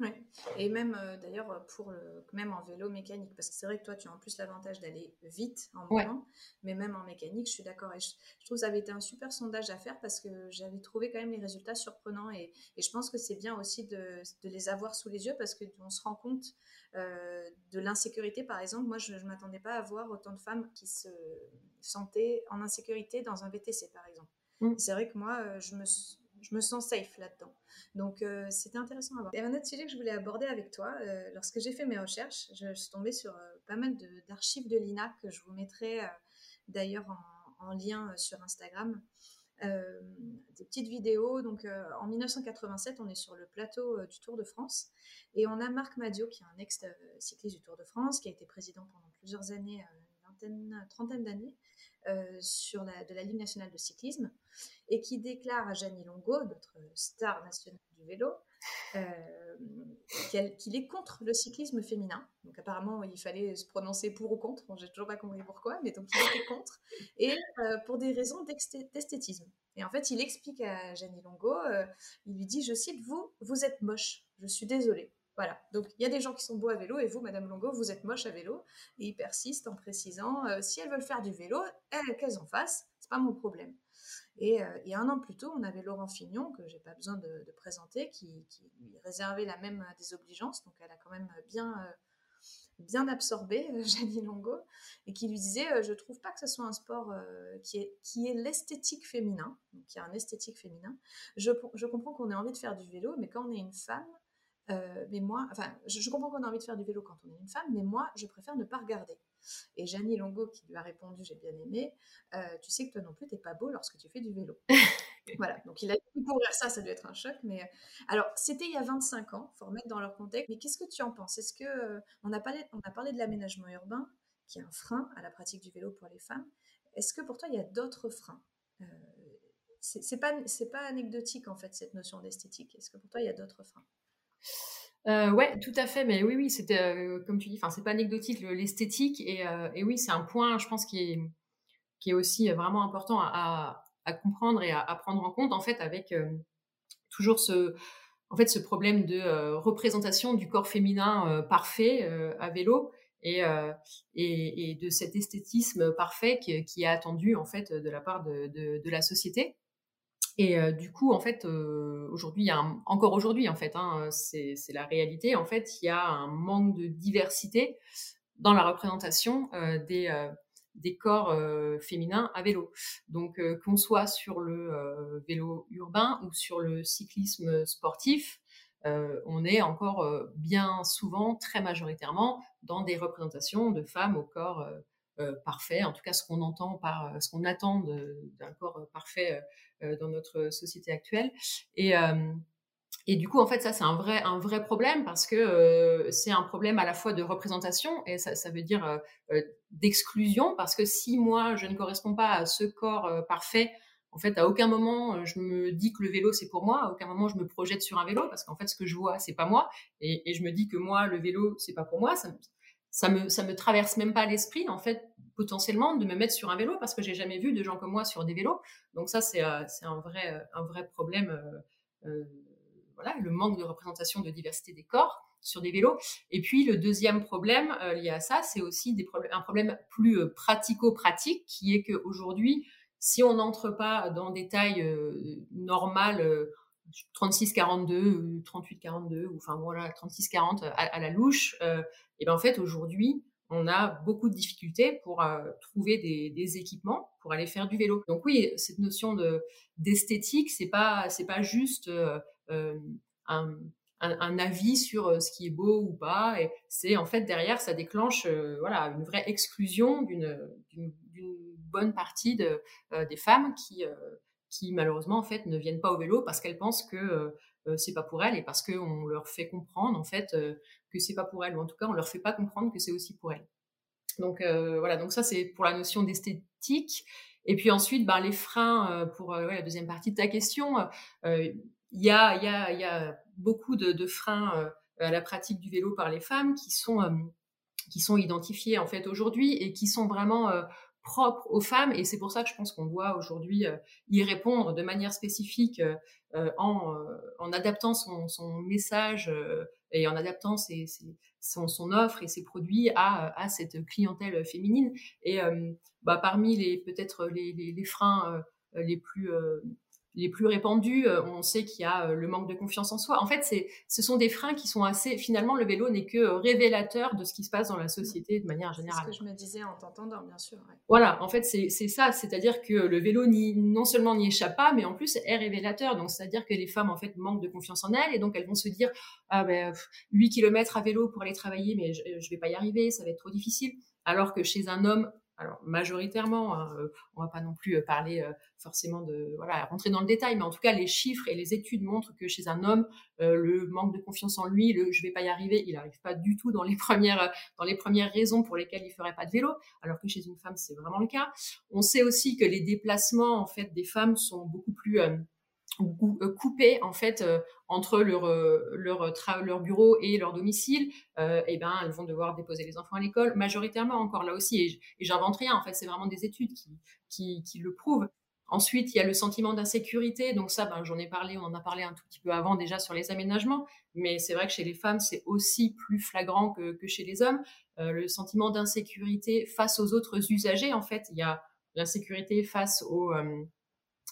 Ouais. Et même euh, d'ailleurs euh, pour même en vélo mécanique, parce que c'est vrai que toi tu as en plus l'avantage d'aller vite en mouvement, mais même en mécanique, je suis d'accord. Et je, trouve que ça avait été un super sondage à faire parce que j'avais trouvé quand même les résultats surprenants et, et je pense que c'est bien aussi de, de, les avoir sous les yeux parce qu'on se rend compte euh, de l'insécurité. Par exemple, moi je ne m'attendais pas à voir autant de femmes qui se sentaient en insécurité dans un VTC par exemple. Mmh. C'est vrai que moi je me je me sens safe là-dedans. Donc, euh, c'était intéressant à voir. Il y un autre sujet que je voulais aborder avec toi. Euh, lorsque j'ai fait mes recherches, je, suis tombée sur euh, pas mal d'archives de, l'INA que je vous mettrai d'ailleurs en, lien sur Instagram. des petites vidéos. Donc, en 1987, on est sur le plateau du Tour de France et on a Marc Madio, qui est un ex-cycliste du Tour de France, qui a été président pendant plusieurs années, une trentaine, trentaine d'années sur la, de la Ligue nationale de cyclisme et qui déclare à Jeannie Longo, notre star nationale du vélo, qu'il est contre le cyclisme féminin. Donc apparemment, il fallait se prononcer pour ou contre. Bon, J'ai toujours pas compris pourquoi, mais donc il était contre. Et pour des raisons d'esthétisme. Et en fait, il explique à Jeannie Longo, il lui dit, je cite, vous, vous êtes moche. Je suis désolée. Voilà. Donc, il y a des gens qui sont beaux à vélo et vous, Madame Longo, vous êtes moche à vélo. Et il persiste en précisant euh, si elles veulent faire du vélo, qu'elles en fassent, c'est pas mon problème. Et, euh, un an plus tôt, on avait Laurent Fignon, que j'ai pas besoin de, présenter, qui, lui réservait la même désobligeance. Donc, elle a quand même bien, euh, bien Longo et qui lui disait Je trouve pas que ce soit un sport qui est, qui est l'esthétique féminin. Donc, y a un esthétique féminin. Je, je comprends qu'on ait envie de faire du vélo, mais quand on est une femme, euh, mais moi, enfin, je, comprends qu'on a envie de faire du vélo quand on est une femme, mais moi, je préfère ne pas regarder. Et Janie Longo, qui lui a répondu, j'ai bien aimé, euh, tu sais que toi non plus, t'es pas beau lorsque tu fais du vélo. voilà, donc il a pu courir ça, ça doit être un choc. Mais euh, alors, c'était il y a 25 ans, faut remettre dans leur contexte. Mais qu'est-ce que tu en penses? Est-ce que on a parlé, on a parlé de l'aménagement urbain, qui est un frein à la pratique du vélo pour les femmes. Est-ce que pour toi, il y a d'autres freins? C'est pas, pas anecdotique en fait cette notion d'esthétique. Est-ce que pour toi, il y a d'autres freins? Euh, ouais, tout à fait. Mais oui, oui, c'était euh, comme tu dis. Enfin, c'est pas anecdotique l'esthétique et, euh, et, oui, c'est un point, je pense, qui est qui est aussi vraiment important à, comprendre et à, prendre en compte en fait avec euh, toujours ce en fait ce problème de représentation du corps féminin parfait à vélo et, et, de cet esthétisme parfait qui, est attendu en fait de la part de la société. Et euh, du coup, en fait, euh, aujourd'hui, encore aujourd'hui, en fait, hein, c'est la réalité. En fait, il y a un manque de diversité dans la représentation euh, des, des corps féminins à vélo. Donc, qu'on soit sur le vélo urbain ou sur le cyclisme sportif, on est encore bien souvent, très majoritairement, dans des représentations de femmes au corps parfait, en tout cas ce qu'on entend par ce qu'on attend d'un corps parfait euh, dans notre société actuelle. Et, euh, du coup, en fait, ça, c'est un vrai, problème parce que euh, c'est un problème à la fois de représentation et ça, veut dire d'exclusion parce que si moi, je ne corresponds pas à ce corps parfait, en fait, à aucun moment, je me dis que le vélo, c'est pour moi. À aucun moment, je me projette sur un vélo parce qu'en fait, ce que je vois, c'est pas moi. Et, je me dis que moi, le vélo, c'est pas pour moi. Ça me, ça me traverse même pas l'esprit, en fait, potentiellement, de me mettre sur un vélo parce que j'ai jamais vu de gens comme moi sur des vélos. Donc ça, c'est euh, un, vrai, un vrai problème. Euh, euh, voilà, le manque de représentation de diversité des corps sur des vélos. Et puis le deuxième problème lié à ça, c'est aussi des un problème plus pratico-pratique, qui est qu'aujourd'hui, si on n'entre pas dans des tailles normales, 36-42, 38-42, ou enfin voilà, 36-40 à, la louche, et ben en fait aujourd'hui, on a beaucoup de difficultés pour euh, trouver des, équipements pour aller faire du vélo. Donc oui, cette notion de d'esthétique, c'est pas c'est pas juste euh, euh, un, un, avis sur ce qui est beau ou pas. Et c'est en fait derrière, ça déclenche voilà une vraie exclusion d'une bonne partie de, des femmes qui qui malheureusement en fait ne viennent pas au vélo parce qu'elles pensent que c'est pas pour elles et parce qu'on leur fait comprendre en fait que c'est pas pour elles ou en tout cas on leur fait pas comprendre que c'est aussi pour elles. Donc voilà, donc ça c'est pour la notion d'esthétique. Et puis ensuite, ben, les freins pour la deuxième partie de ta question, il y a, y, a, y, a, beaucoup de, de freins à la pratique du vélo par les femmes qui sont qui sont identifiés en fait aujourd'hui et qui sont vraiment propre aux femmes et c'est pour ça que je pense qu'on doit aujourd'hui euh, y répondre de manière spécifique euh, euh, en, en, adaptant son, son message et en adaptant ses, son, offre et ses produits à, à cette clientèle féminine. Et bah, parmi les peut-être les, les, freins les plus les plus répandus, euh, on sait qu'il y a euh, le manque de confiance en soi. En fait, c'est, ce sont des freins qui sont assez. Finalement, le vélo n'est que euh, révélateur de ce qui se passe dans la société de manière générale. C'est ce que je me disais en t'entendant, bien sûr. Voilà, en fait, c'est, ça. C'est-à-dire que le vélo ni, non seulement n'y échappe pas, mais en plus est révélateur. Donc, c'est-à-dire que les femmes, en fait, manquent de confiance en elles et donc elles vont se dire Ah ben, 8 km à vélo pour aller travailler, mais je, ne vais pas y arriver, ça va être trop difficile. Alors que chez un homme, alors majoritairement, hein, euh, on va pas non plus euh, parler euh, forcément de voilà rentrer dans le détail, mais en tout cas les chiffres et les études montrent que chez un homme, le manque de confiance en lui, le je vais pas y arriver, il n'arrive pas du tout dans les premières dans les premières raisons pour lesquelles il ferait pas de vélo, alors que chez une femme c'est vraiment le cas. On sait aussi que les déplacements en fait des femmes sont beaucoup plus coupés en fait euh, entre leur euh, leur leur bureau et leur domicile et eh ben elles vont devoir déposer les enfants à l'école majoritairement encore là aussi et, j'invente rien en fait c'est vraiment des études qui, qui, qui le prouvent Ensuite, il y a le sentiment d'insécurité. Donc ça, ben, j'en ai parlé, on en a parlé un tout petit peu avant déjà sur les aménagements. Mais c'est vrai que chez les femmes, c'est aussi plus flagrant que, que chez les hommes. le sentiment d'insécurité face aux autres usagers, en fait, il y a l'insécurité face aux,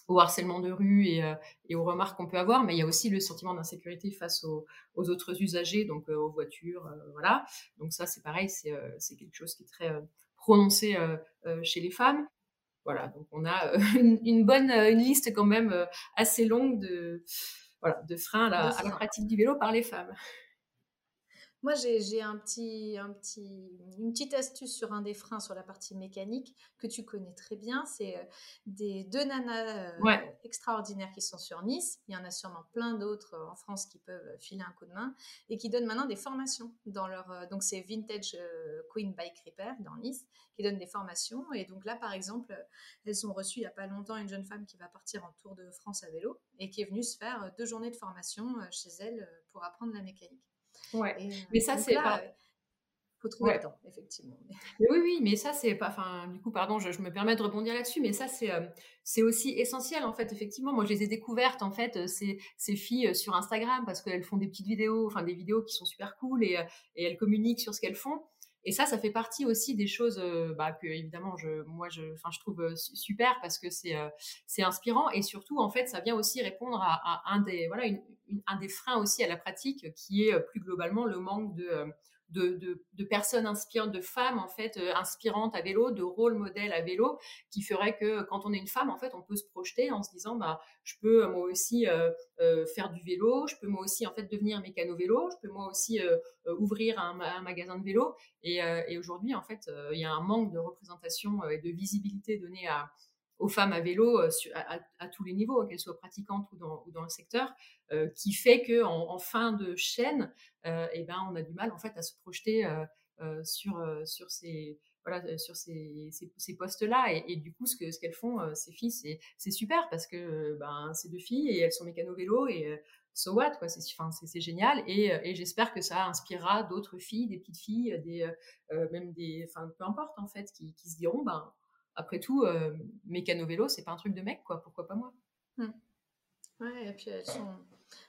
au harcèlement de rue et, euh, et aux remarques qu'on peut avoir, mais il y a aussi le sentiment d'insécurité face aux, aux, autres usagers, donc euh, aux voitures, euh, voilà. Donc ça, c'est pareil, c'est quelque chose qui est très prononcé chez les femmes. Voilà, donc on a une, une, bonne une liste quand même assez longue de voilà de freins à la, à la pratique du vélo par les femmes. Moi, j'ai un petit, un petit, une petite astuce sur un des freins sur la partie mécanique que tu connais très bien. C'est euh, des deux nanas euh, extraordinaires qui sont sur Nice. Il y en a sûrement plein d'autres euh, en France qui peuvent filer un coup de main et qui donnent maintenant des formations dans leur. donc, c'est Vintage Queen Bike Repair dans Nice qui donne des formations. Et donc là, par exemple, elles ont reçu il n'y a pas longtemps une jeune femme qui va partir en Tour de France à vélo et qui est venue se faire deux journées de formation chez elle pour apprendre la mécanique. Ouais. mais ça, c'est pas. Faut trouver le temps, effectivement. oui, oui, mais ça, c'est pas. Enfin, du coup, pardon, je, me permets de rebondir là-dessus, mais ça, c'est c'est aussi essentiel, en fait, effectivement. Moi, je les ai découvertes, en fait, ces, ces filles sur Instagram parce qu'elles font des petites vidéos, enfin, des vidéos qui sont super cool et, et elles communiquent sur ce qu'elles font. Et ça, ça fait partie aussi des choses bah, que évidemment, je, moi, je, je trouve super parce que c'est c'est inspirant et surtout, en fait, ça vient aussi répondre à, un des voilà un des freins aussi à la pratique, qui est euh, plus globalement le manque de, euh, de, personnes inspirantes, de femmes en fait euh, inspirantes à vélo, de rôle modèle à vélo, qui ferait que quand on est une femme, en fait, on peut se projeter en se disant, bah, je peux moi aussi faire du vélo, je peux moi aussi en fait devenir mécano vélo, je peux moi aussi ouvrir un, magasin de vélo. Et, et aujourd'hui, en fait, il y a un manque de représentation et de visibilité donnée à, aux femmes à vélo euh, à, tous les niveaux, qu'elles soient pratiquantes ou dans, le secteur, euh, qui fait que en, fin de chaîne, euh, eh ben, on a du mal en fait à se projeter sur ces voilà ces, ces, postes-là. Et, du coup ce que ce qu'elles font ces filles c'est super parce que ben c'est deux filles et elles sont mécano vélo et so what c'est génial. Et, j'espère que ça inspirera d'autres filles des petites filles des même des peu importe en fait qui, qui se diront ben après tout, euh, mécano vélo, c'est pas un truc de mec, quoi. Pourquoi pas moi hmm. Ouais, et puis elles sont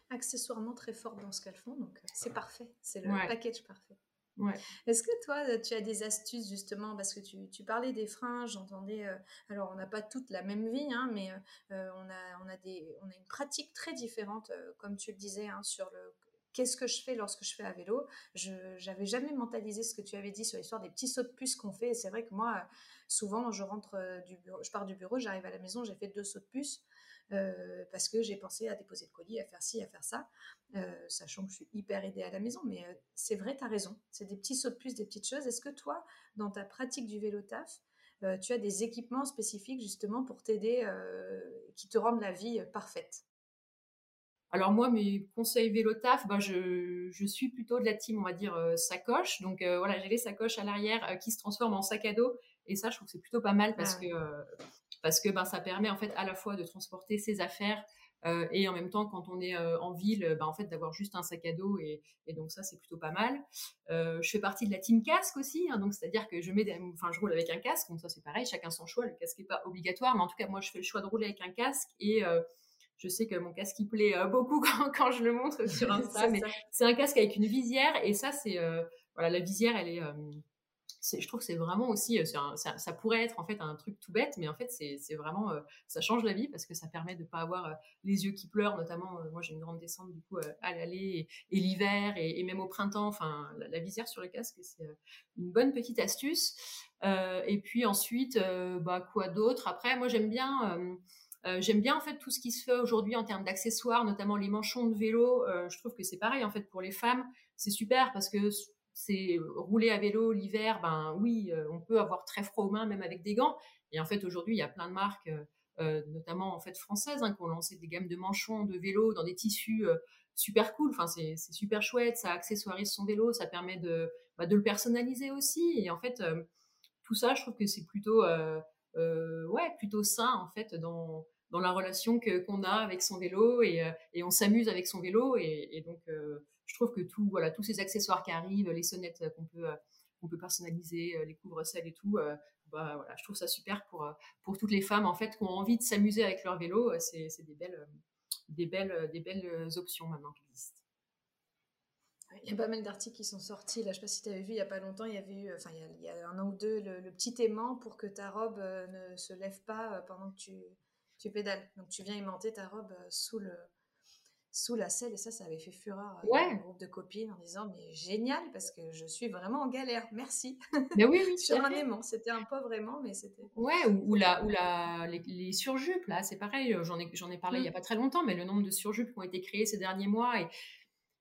accessoirement très fortes dans ce qu'elles font, donc euh, c'est parfait. C'est le package parfait. Ouais. Est-ce que toi, tu as des astuces justement parce que tu, tu parlais des freins, j'entendais. Euh, alors, on n'a pas toute la même vie, hein, mais euh, on, a, on, a des, on a une pratique très différente, comme tu le disais, hein, sur le qu'est-ce que je fais lorsque je fais à vélo Je n'avais jamais mentalisé ce que tu avais dit sur l'histoire des petits sauts de puce qu'on fait. Et c'est vrai que moi, souvent, je rentre euh, du bureau, je pars du bureau, j'arrive à la maison, j'ai fait deux sauts de puce. Euh, parce que j'ai pensé à déposer le colis, à faire ci, à faire ça, euh, sachant que je suis hyper aidée à la maison. Mais c'est vrai, tu as raison. C'est des petits sauts de puce, des petites choses. Est-ce que toi, dans ta pratique du vélo taf, tu as des équipements spécifiques justement pour t'aider, qui te rendent la vie parfaite? Alors moi, mes conseils vélo taf, ben je, je, suis plutôt de la team, on va dire, euh, sacoche. Donc euh, voilà, j'ai les sacoches à l'arrière euh, qui se transforment en sac à dos. Et ça, je trouve que c'est plutôt pas mal parce que, parce que ben, ça permet en fait à la fois de transporter ses affaires et en même temps, quand on est en ville, ben, en fait, d'avoir juste un sac à dos. Et, et donc ça, c'est plutôt pas mal. je fais partie de la team casque aussi. Hein, donc c'est-à-dire que je, mets enfin, je roule avec un casque. Donc ça, c'est pareil, chacun son choix. Le casque n'est pas obligatoire. Mais en tout cas, moi, je fais le choix de rouler avec un casque. Et je sais que mon casque il plaît euh, beaucoup quand, quand, je le montre sur Insta, mais c'est un casque avec une visière et ça c'est euh, voilà la visière elle est, euh, je trouve que c'est vraiment aussi ça, ça, pourrait être en fait un truc tout bête, mais en fait c'est vraiment ça change la vie parce que ça permet de pas avoir les yeux qui pleurent, notamment moi j'ai une grande descente du coup à l'aller et, l'hiver et, même au printemps, enfin la, visière sur le casque c'est une bonne petite astuce. et puis ensuite bah quoi d'autre? Après moi j'aime bien euh, j'aime bien en fait tout ce qui se fait aujourd'hui en termes d'accessoires, notamment les manchons de vélo. Euh, je trouve que c'est pareil en fait pour les femmes, c'est super parce que c'est rouler à vélo l'hiver, ben oui, on peut avoir très froid aux mains même avec des gants. Et en fait, aujourd'hui, il y a plein de marques, notamment en fait françaises, hein, qui ont lancé des gammes de manchons, de vélos dans des tissus super cool. Enfin, c'est super chouette. Ça accessoirise son vélo, ça permet de, bah, de le personnaliser aussi. Et en fait, tout ça, je trouve que c'est plutôt, ouais, plutôt sain en fait dans dans la relation qu'on a avec son vélo et, et on s'amuse avec son vélo et, donc je trouve que tout, voilà, tous ces accessoires qui arrivent, les sonnettes qu'on peut, qu'on peut personnaliser, les couvre-selles et tout, bah, voilà, je trouve ça super pour, pour toutes les femmes en fait qui ont envie de s'amuser avec leur vélo. C'est, des belles, des belles, des belles options maintenant qui existent. Il y a pas mal d'articles qui sont sortis. Là, je sais pas si tu avais vu, il y a pas longtemps, il y avait eu, enfin, il y a, un an ou deux, le, petit aimant pour que ta robe ne se lève pas pendant que tu, tu pédales. Donc, tu viens aimanter ta robe sous le, sous la selle et ça, ça avait fait fureur euh, dans un groupe de copines en disant mais génial parce que je suis vraiment en galère, merci. Mais oui, oui, sur un aimant, c'était un pauvre aimant, mais c'était. Ouais, ou, la, ou la, les, surjupes là, c'est pareil. Euh, j'en ai, j'en ai parlé il y a mm. pas très longtemps, mais le nombre de surjupes qui ont été créées ces derniers mois et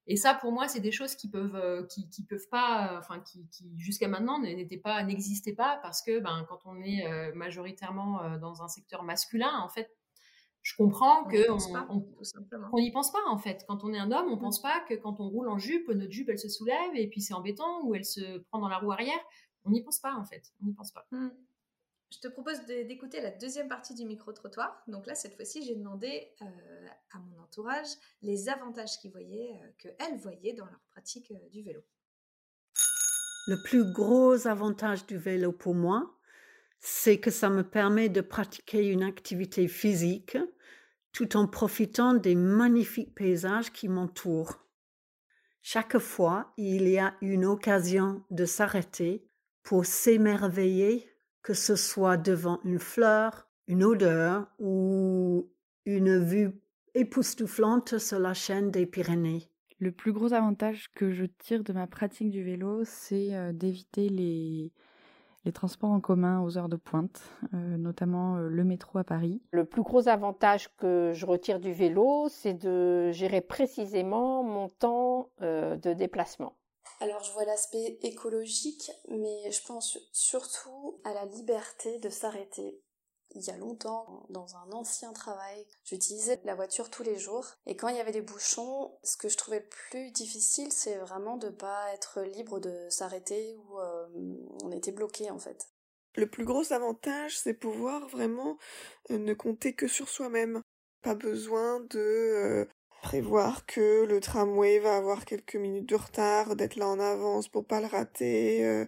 et ça, pour moi, c'est des choses qui peuvent, euh, qui, qui peuvent pas, enfin, qui, qui jusqu'à maintenant n'étaient pas, n'existaient pas parce que, ben, quand on est majoritairement dans un secteur masculin, en fait, je comprends que on n'y pense pas en fait. Quand on est un homme, on mmh. pense pas que quand on roule en jupe, notre jupe elle se soulève et puis c'est embêtant ou elle se prend dans la roue arrière. On n'y pense pas en fait. On n'y pense pas. Mmh. Je te propose d'écouter la deuxième partie du micro-trottoir. Donc là, cette fois-ci, j'ai demandé euh, à mon entourage les avantages qu'ils voyaient, euh, qu'elles voyaient dans leur pratique euh, du vélo. Le plus gros avantage du vélo pour moi, c'est que ça me permet de pratiquer une activité physique tout en profitant des magnifiques paysages qui m'entourent. Chaque fois, il y a une occasion de s'arrêter pour s'émerveiller, que ce soit devant une fleur, une odeur ou une vue époustouflante sur la chaîne des Pyrénées. Le plus gros avantage que je tire de ma pratique du vélo, c'est euh, d'éviter les, les transports en commun aux heures de pointe, euh, notamment euh, le métro à Paris. Le plus gros avantage que je retire du vélo, c'est de gérer précisément mon temps euh, de déplacement. Alors je vois l'aspect écologique, mais je pense surtout à la liberté de s'arrêter il y a longtemps, dans un ancien travail, j'utilisais la voiture tous les jours. Et quand il y avait des bouchons, ce que je trouvais le plus difficile, c'est vraiment de pas être libre de s'arrêter ou euh, on était bloqué en fait. Le plus gros avantage, c'est pouvoir vraiment euh, ne compter que sur soi-même. Pas besoin de euh, prévoir que le tramway va avoir quelques minutes de retard, d'être là en avance pour pas le rater.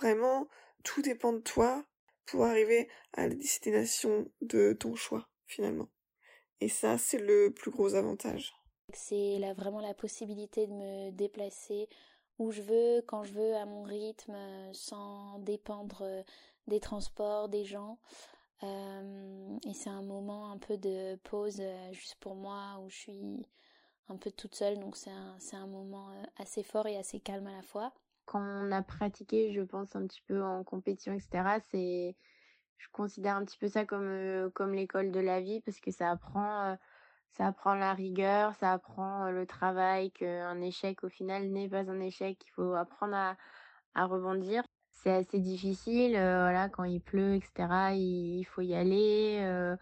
vraiment, tout dépend de toi pour arriver à la destination de ton choix finalement. Et ça, c'est le plus gros avantage. C'est là vraiment la possibilité de me déplacer où je veux, quand je veux, à mon rythme, sans dépendre des transports, des gens. Euh, et c'est un moment un peu de pause euh, juste pour moi où je suis un peu toute seule. Donc c'est un, un moment euh, assez fort et assez calme à la fois quand on a pratiqué, je pense, un petit peu en compétition, etc., c'est, je considère un petit peu ça comme, comme l'école de la vie parce que ça apprend, ça apprend la rigueur, ça apprend le travail, qu'un échec au final n'est pas un échec, il faut apprendre à, à rebondir. C'est assez difficile, voilà, quand il pleut, etc., il, faut y aller.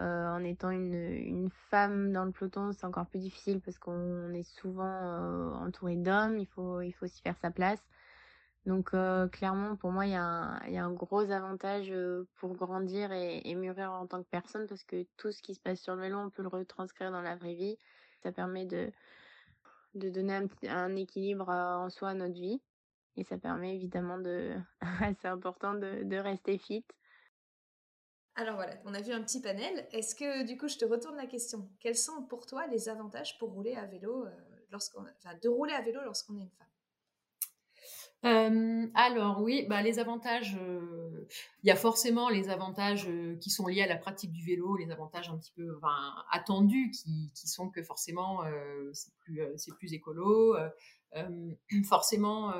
Euh, en étant une, une, femme dans le peloton, c'est encore plus difficile parce qu'on est souvent euh, entouré d'hommes, il faut, il faut aussi faire sa place. Donc euh, clairement, pour moi, il y, a un, y a un gros avantage pour grandir et, et, mûrir en tant que personne parce que tout ce qui se passe sur le vélo, on peut le retranscrire dans la vraie vie. Ça permet de, de donner un, un équilibre en soi à notre vie. Et ça permet évidemment de, c'est important de, de rester fit. Alors voilà, on a vu un petit panel. Est-ce que du coup, je te retourne la question. Quels sont pour toi les avantages pour rouler à vélo euh, lorsqu'on, enfin, de rouler à vélo lorsqu'on est une femme? Euh, alors oui, bah, les avantages, euh, il y a forcément les avantages qui sont liés à la pratique du vélo, les avantages un petit peu attendus qui, qui, sont que forcément c'est plus, c'est plus écolo, forcément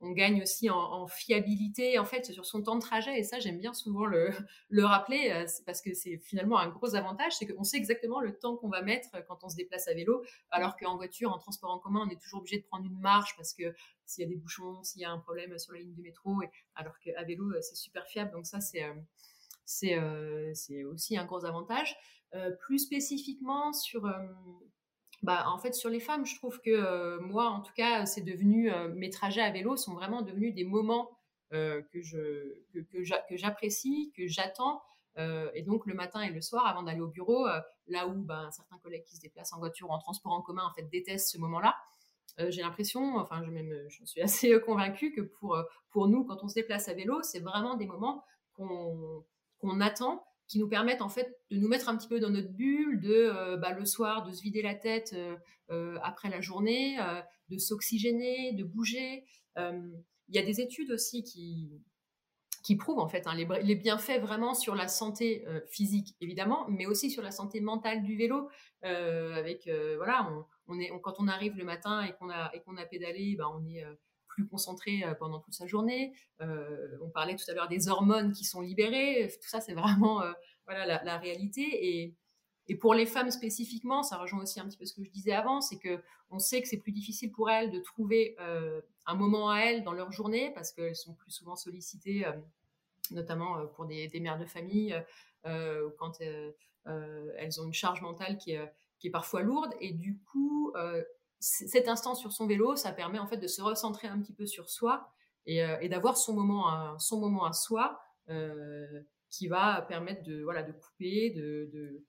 on gagne aussi en, fiabilité, en fait, sur son temps de trajet. Et ça, j'aime bien souvent le, le rappeler, euh, parce que c'est finalement un gros avantage, c'est qu'on sait exactement le temps qu'on va mettre quand on se déplace à vélo, alors qu'en voiture, en transport en commun, on est toujours obligé de prendre une marche parce que s'il y a des bouchons, s'il y a un problème sur la ligne du métro, alors qu'à vélo, euh, c'est super fiable. Donc ça, c'est euh, c'est aussi un gros avantage. plus spécifiquement sur bah, en fait, sur les femmes, je trouve que euh, moi, en tout cas, c'est devenu euh, mes trajets à vélo sont vraiment devenus des moments euh, que j'apprécie, que j'attends. et donc le matin et le soir, avant d'aller au bureau, là où ben, certains collègues qui se déplacent en voiture ou en transport en commun, en fait, détestent ce moment-là. j'ai l'impression, enfin, je, suis assez convaincue que pour, nous, quand on se déplace à vélo, c'est vraiment des moments qu'on attend qui nous permettent en fait de nous mettre un petit peu dans notre bulle, de euh, bah, le soir de se vider la tête euh, euh, après la journée, de s'oxygéner, de bouger. Il y a des études aussi qui qui prouvent en fait hein, les, bienfaits vraiment sur la santé physique évidemment, mais aussi sur la santé mentale du vélo. avec voilà, on, est quand on arrive le matin et qu'on a et qu'on a pédalé, bah, on est plus concentré euh, pendant toute sa journée. Euh, on parlait tout à l'heure des hormones qui sont libérées. Tout ça, c'est vraiment euh, voilà la, réalité. Et, et, pour les femmes spécifiquement, ça rejoint aussi un petit peu ce que je disais avant, c'est que on sait que c'est plus difficile pour elles de trouver un moment à elles dans leur journée parce qu'elles sont plus souvent sollicitées, notamment pour des, mères de famille, quand elles ont une charge mentale qui est, qui est parfois lourde. Et du coup, cet instant sur son vélo, ça permet en fait de se recentrer un petit peu sur soi et, euh, d'avoir son moment à, son moment à soi euh, qui va permettre de voilà de couper, de,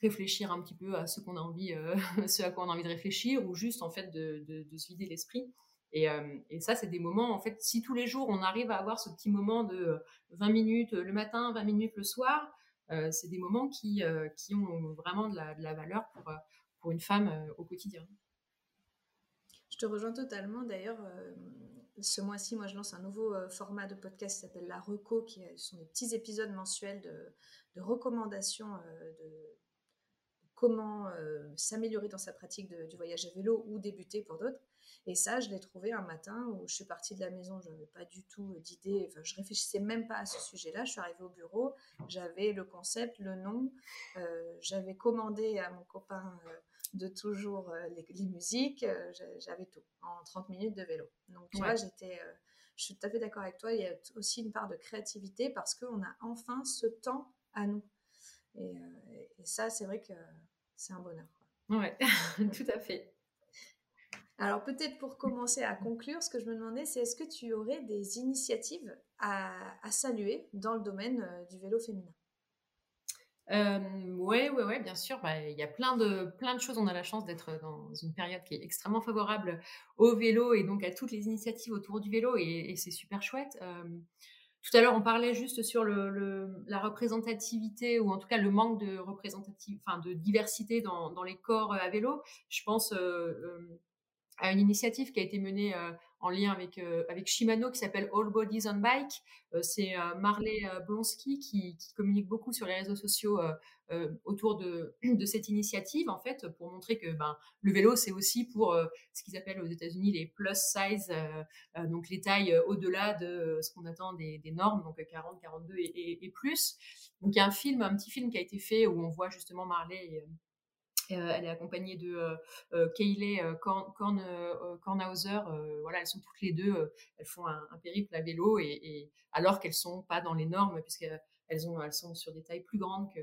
réfléchir un petit peu à ce qu'on a envie, euh, ce à quoi on a envie de réfléchir ou juste en fait de, se vider l'esprit. Et, ça, c'est des moments, en fait, si tous les jours on arrive à avoir ce petit moment de 20 minutes le matin, 20 minutes le soir, c'est des moments qui, qui ont vraiment de la, de la valeur pour, pour une femme au quotidien. Te rejoins totalement. D'ailleurs, euh, ce mois-ci, moi, je lance un nouveau euh, format de podcast qui s'appelle La Reco, qui sont des petits épisodes mensuels de, recommandations euh, de, comment s'améliorer dans sa pratique du voyage à vélo ou débuter pour d'autres. Et ça, je l'ai trouvé un matin où je suis partie de la maison, je n'avais pas du tout d'idée, je réfléchissais même pas à ce sujet-là. Je suis arrivée au bureau, j'avais le concept, le nom, j'avais commandé à mon copain de toujours euh, les, musiques, euh, j'avais tout en 30 minutes de vélo. Donc, tu vois, j'étais, euh, je suis tout à fait d'accord avec toi. Il y a aussi une part de créativité parce qu'on a enfin ce temps à nous. Et, ça, c'est vrai que c'est un bonheur. Oui, tout à fait. Alors peut-être pour commencer à conclure, ce que je me demandais, c'est est-ce que tu aurais des initiatives à, à saluer dans le domaine du vélo féminin? Euh, ouais, ouais, ouais, bien sûr. Bah, il y a plein de, plein de choses. On a la chance d'être dans une période qui est extrêmement favorable au vélo et donc à toutes les initiatives autour du vélo et, c'est super chouette. Euh, tout à l'heure, on parlait juste sur la représentativité ou en tout cas le manque de représentative, enfin de diversité dans, les corps à vélo. Je pense euh, euh à une initiative qui a été menée euh, en lien avec, euh, avec Shimano qui s'appelle All Bodies on Bike. Euh, c'est Marley Blonsky qui, communique beaucoup sur les réseaux sociaux autour de, cette initiative, en fait, pour montrer que ben, le vélo, c'est aussi pour ce qu'ils appellent aux États-Unis les plus size, donc les tailles au-delà de ce qu'on attend des, normes, donc 40, 42 et, plus. Donc il y a un film, un petit film qui a été fait où on voit justement Marley elle est accompagnée de euh, euh, Kayleigh Kornhauser. voilà, elles sont toutes les deux, elles font un, périple à vélo et, alors qu'elles sont pas dans les normes puisqu'elles elles ont, elles sont sur des tailles plus grandes que,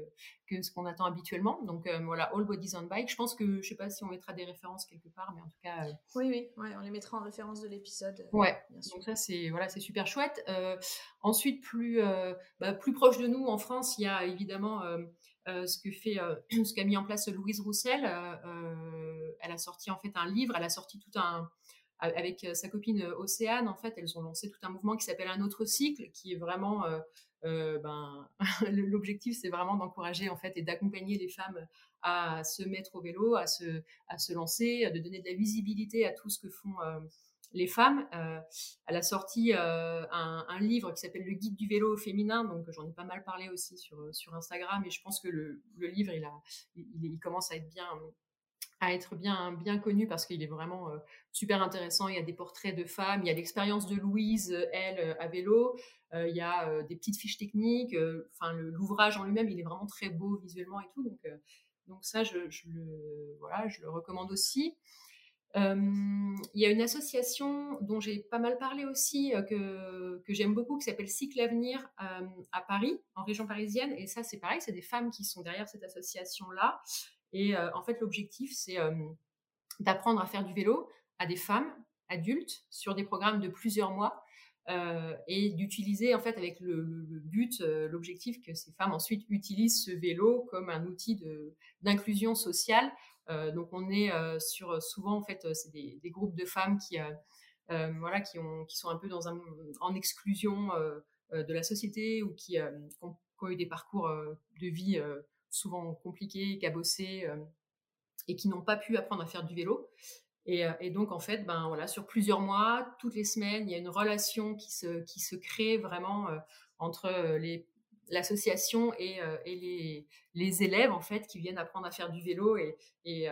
que ce qu'on attend habituellement. Donc voilà, All Bodies on Bike. Je pense que, je sais pas si on mettra des références quelque part, mais en tout cas. oui, oui, ouais, on les mettra en référence de l'épisode. ouais. Donc ça c'est voilà, c'est super chouette. ensuite, plus bah, plus proche de nous en France, il y a évidemment euh, ce que fait, euh, ce qu'a mis en place Louise Roussel. Euh, elle a sorti en fait un livre, elle a sorti tout un avec sa copine Océane, en fait, elles ont lancé tout un mouvement qui s'appelle Un autre cycle, qui est vraiment, ben, l'objectif, c'est vraiment d'encourager en fait et d'accompagner les femmes à se mettre au vélo, à se, à se lancer, de donner de la visibilité à tout ce que font les femmes. Euh, elle a sorti euh, un, livre qui s'appelle Le guide du vélo féminin, donc j'en ai pas mal parlé aussi sur, sur Instagram, et je pense que le, livre, il, a, il, commence à être bien, à être bien, bien connu parce qu'il est vraiment super intéressant. Il y a des portraits de femmes, il y a l'expérience de Louise, elle, à vélo, il y a des petites fiches techniques. Enfin, l'ouvrage en lui-même, il est vraiment très beau visuellement et tout. Donc, donc ça, je, le, voilà, je le recommande aussi. Il y a une association dont j'ai pas mal parlé aussi, que, que j'aime beaucoup, qui s'appelle Cycle Avenir à Paris, en région parisienne. Et ça, c'est pareil, c'est des femmes qui sont derrière cette association-là. Et euh, en fait, l'objectif, c'est euh, d'apprendre à faire du vélo à des femmes adultes sur des programmes de plusieurs mois euh, et d'utiliser en fait avec le, but, l'objectif que ces femmes ensuite utilisent ce vélo comme un outil d'inclusion sociale. Donc on est sur souvent en fait c'est des, groupes de femmes qui voilà qui ont qui sont un peu dans un en exclusion de la société ou qui, ont, eu des parcours de vie souvent compliqués, cabossés, euh, et qui n'ont pas pu apprendre à faire du vélo. Euh, et, donc, en fait, ben, voilà, sur plusieurs mois, toutes les semaines, il y a une relation qui se, qui se crée vraiment euh, entre les, l'association et, et les, les, élèves, en fait, qui viennent apprendre à faire du vélo. Et, et,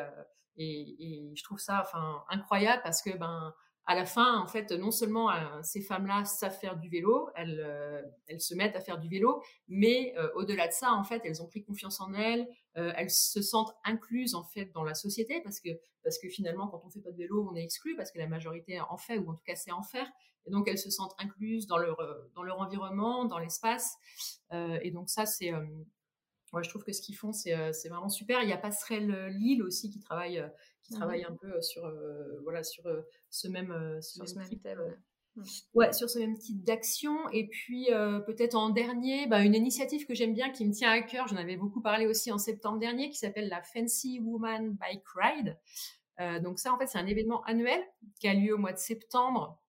et, je trouve ça enfin, incroyable parce que ben, à la fin, en fait, non seulement euh, ces femmes-là savent faire du vélo, elles, euh, elles se mettent à faire du vélo, mais euh, au-delà de ça, en fait, elles ont pris confiance en elles, elles se sentent incluses en fait dans la société parce que parce que finalement, quand on fait pas de vélo, on est exclu parce que la majorité en fait ou en tout cas c'est en faire. Et donc elles se sentent incluses dans leur dans leur environnement, dans l'espace. et donc ça, c'est Ouais, je trouve que ce qu'ils font, c'est vraiment super. Il y a Passerelle Lille aussi qui travaille, qui mmh travaille un peu sur, voilà, sur ce même, ce même, type, mmh. ouais. sur ce même type d'action. Et puis peut-être en dernier, bah, une initiative que j'aime bien, qui me tient à cœur. J'en avais beaucoup parlé aussi en septembre dernier, qui s'appelle la Fancy Woman Bike Ride. donc ça, en fait, c'est un événement annuel qui a lieu au mois de septembre.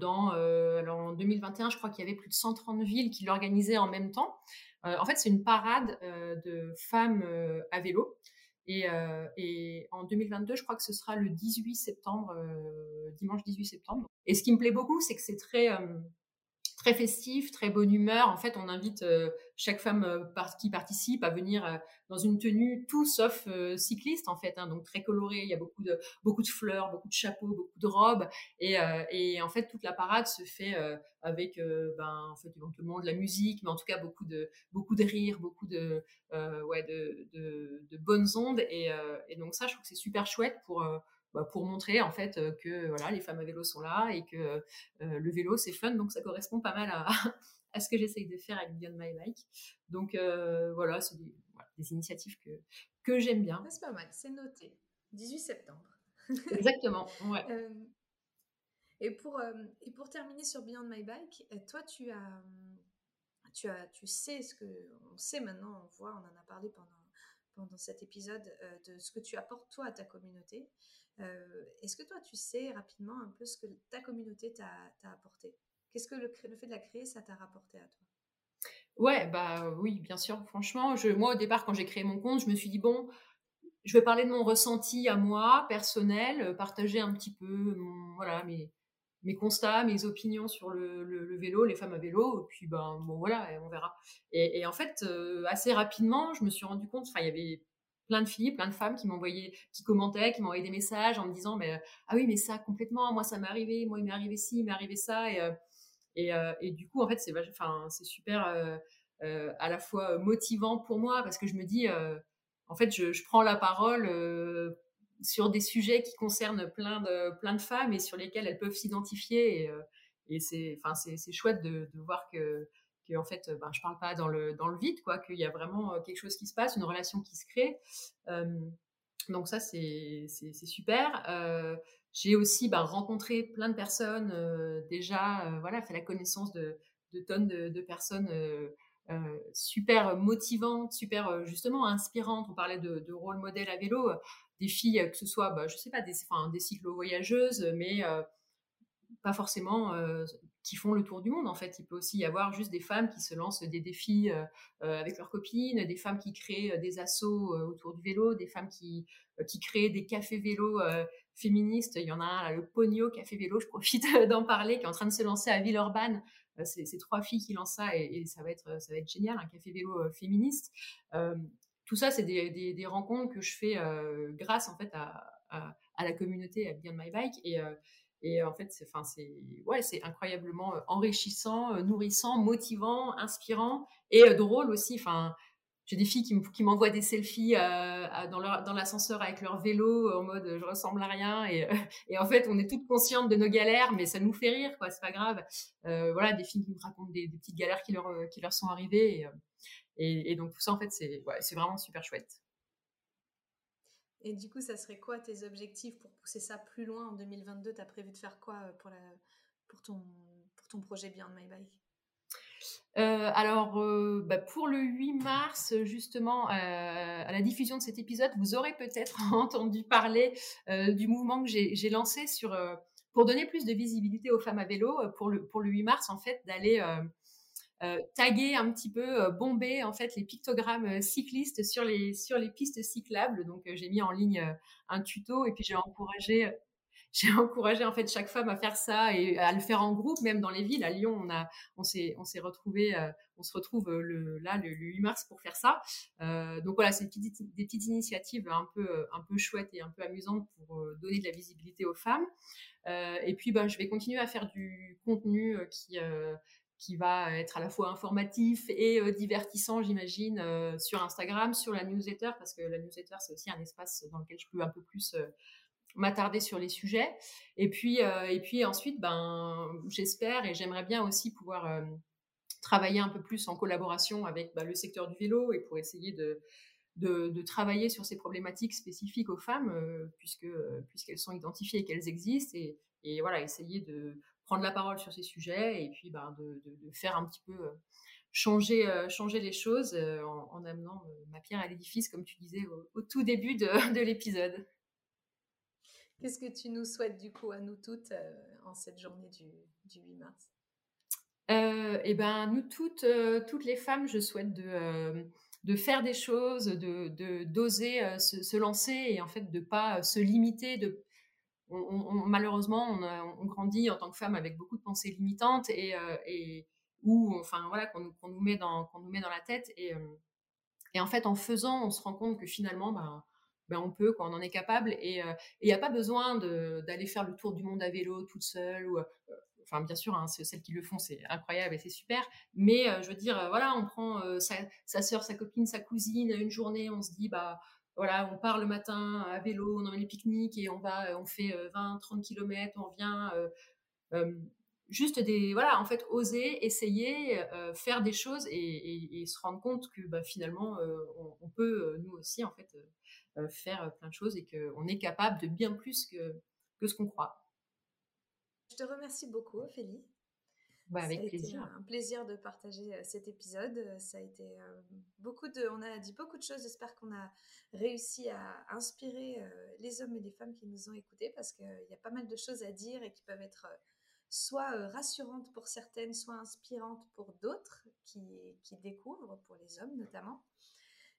Dans, alors en 2021, je crois qu'il y avait plus de 130 villes qui l'organisaient en même temps. en fait, c'est une parade de femmes à vélo euh, et, en 2022, je crois que ce sera le 18 septembre, euh, dimanche 18 septembre. Et ce qui me plaît beaucoup, c'est que c'est très, euh, très festif, très bonne humeur. En fait, on invite chaque femme qui participe à venir dans une tenue tout sauf cycliste, en fait. Hein, donc très colorée. Il y a beaucoup de, beaucoup de fleurs, beaucoup de chapeaux, beaucoup de robes. Et, en fait, toute la parade se fait avec, ben, en fait, éventuellement de la musique, mais en tout cas beaucoup de, beaucoup de rires, beaucoup de, ouais, de, de, bonnes ondes. Et, et, donc ça, je trouve que c'est super chouette pour bah, pour montrer en fait que voilà les femmes à vélo sont là et que le vélo c'est fun donc ça correspond pas mal à, à ce que j'essaye de faire avec Beyond My Bike. Donc voilà c'est des, des, initiatives que que j'aime bien. C'est pas mal c'est noté. 18 septembre. Exactement ouais. Et pour et pour terminer sur Beyond My Bike toi tu as tu as tu sais ce que on sait maintenant on voit on en a parlé pendant pendant cet épisode de ce que tu apportes toi à ta communauté. Euh, est-ce que toi, tu sais rapidement un peu ce que ta communauté t'a apporté? Qu'est-ce que le, fait de la créer, ça t'a rapporté à toi? Ouais, bah oui, bien sûr. Franchement, je, moi, au départ, quand j'ai créé mon compte, je me suis dit, bon, je vais parler de mon ressenti à moi, personnel, euh, partager un petit peu voilà, mes, mes constats, mes opinions sur le, vélo, les femmes à vélo, et puis ben bon voilà, on verra. Et, en fait, euh, assez rapidement, je me suis rendu compte, enfin il y avait plein de filles, plein de femmes qui m'envoyaient, qui commentaient, qui m'envoyaient des messages en me disant, mais ah oui, mais ça complètement, moi ça m'est arrivé, moi il m'est arrivé ci, il m'est arrivé ça, et, euh, euh, et, du coup en fait c'est, enfin c'est super euh, à la fois motivant pour moi parce que je me dis, en fait je, je, prends la parole sur des sujets qui concernent plein de plein de femmes et sur lesquels elles peuvent s'identifier, et, et c'est, enfin c'est, chouette de voir que que en fait, ben, je parle pas dans le, dans le vide, quoi, qu'il y a vraiment euh, quelque chose qui se passe, une relation qui se crée. donc ça, c'est super. Euh, j'ai aussi ben, rencontré plein de personnes euh, déjà, voilà, fait la connaissance de, tonnes de, personnes super motivantes, super justement inspirantes. On parlait de, de rôle modèle à vélo, des filles que ce soit, bah, je sais pas, des, enfin, des cyclo-voyageuses, mais pas forcément qui font le tour du monde en fait. Il peut aussi y avoir juste des femmes qui se lancent des défis euh, euh, avec leurs copines, des femmes qui créent euh, des assauts autour du vélo, des femmes qui, qui créent des cafés vélos féministes. Il y en a un, le Pogno Café Vélo, je profite d'en parler, qui est en train de se lancer à Villeurbanne. C'est trois filles qui lancent ça et, ça, va être, ça va être génial, un café vélo féministe. tout ça, c'est des, rencontres que je fais grâce en fait à, à, la communauté à Beyond My Bike et et en fait, c'est, ouais, incroyablement enrichissant, nourrissant, motivant, inspirant et drôle aussi. Enfin, j'ai des filles qui, m'envoient des selfies dans, l'ascenseur avec leur vélo en mode je ressemble à rien et, en fait on est toutes conscientes de nos galères mais ça nous fait rire quoi c'est pas grave voilà des filles qui me racontent des, petites galères qui leur sont arrivées et, donc tout ça en fait c'est ouais, vraiment super chouette et du coup, ça serait quoi tes objectifs pour pousser ça plus loin en 2022 Tu as prévu de faire quoi euh, pour, ton, pour ton projet Beyond My Bike? Euh, alors, euh, bah, pour le 8 mars, justement, à la diffusion de cet épisode, vous aurez peut-être entendu parler du mouvement que j'ai lancé sur, pour donner plus de visibilité aux femmes à vélo, pour le, pour le 8 mars, en fait, d'aller euh, taguer un petit peu, euh, bomber en fait les pictogrammes euh, cyclistes sur les sur les pistes cyclables. Donc j'ai mis en ligne un tuto et puis j'ai encouragé j'ai encouragé en fait chaque femme à faire ça et à le faire en groupe, même dans les villes. À Lyon, on a, on s'est, on s'est retrouvé, on se retrouve le, là le, 8 mars pour faire ça. Euh, donc voilà, c'est des petites, des petites initiatives un peu, un peu chouettes et un peu amusantes pour donner de la visibilité aux femmes. Euh, et puis, ben, je vais continuer à faire du contenu qui qui va être à la fois informatif et euh, divertissant, j'imagine, euh, sur Instagram, sur la newsletter, parce que la newsletter, c'est aussi un espace dans lequel je peux un peu plus euh, m'attarder sur les sujets. Et puis, et puis ensuite, ben, j'espère et j'aimerais bien aussi pouvoir travailler un peu plus en collaboration avec bah, le secteur du vélo et pour essayer de, de, travailler sur ces problématiques spécifiques aux femmes, puisque puisqu'elles sont identifiées et qu'elles existent, et, et voilà, essayer de prendre la parole sur ces sujets et puis ben, de, faire un petit peu euh, changer, euh, changer les choses euh, en, amenant ma pierre à l'édifice, comme tu disais au, tout début de, l'épisode. Qu'est-ce que tu nous souhaites du coup à nous toutes en cette journée du, 8 mars? Eh ben, nous toutes, toutes les femmes, je souhaite de, de faire des choses, de d'oser se, lancer et en fait de pas se limiter, de on, malheureusement, on, grandit en tant que femme avec beaucoup de pensées limitantes et, euh, ou enfin voilà qu'on nous met dans qu'on nous met dans la tête et, euh, et en fait en faisant, on se rend compte que finalement, ben, ben on peut, quand on en est capable et euh, il n'y a pas besoin d'aller faire le tour du monde à vélo toute seule ou enfin bien sûr, hein, celles qui le font, c'est incroyable et c'est super. Mais je veux dire, voilà, on prend sa, sa soeur, sa copine, sa cousine, une journée, on se dit, bah on part le matin à vélo, on emmène les pique-niques et on va, on fait 20, 30 km, on vient. Euh, juste des, voilà, en fait, oser, essayer, faire des choses et, se rendre compte que bah, finalement, on, peut, nous aussi, en fait, faire plein de choses et qu'on est capable de bien plus que, que ce qu'on croit. Je te remercie beaucoup, Ophélie. Bah, avec plaisir. un plaisir de partager euh, cet épisode. Euh, ça a été euh, beaucoup de, on a dit beaucoup de choses. J'espère qu'on a réussi à inspirer les hommes et les femmes qui nous ont écoutés parce qu'il y a pas mal de choses à dire et qui peuvent être soit rassurantes pour certaines, soit inspirantes pour d'autres qui, qui découvrent, pour les hommes notamment.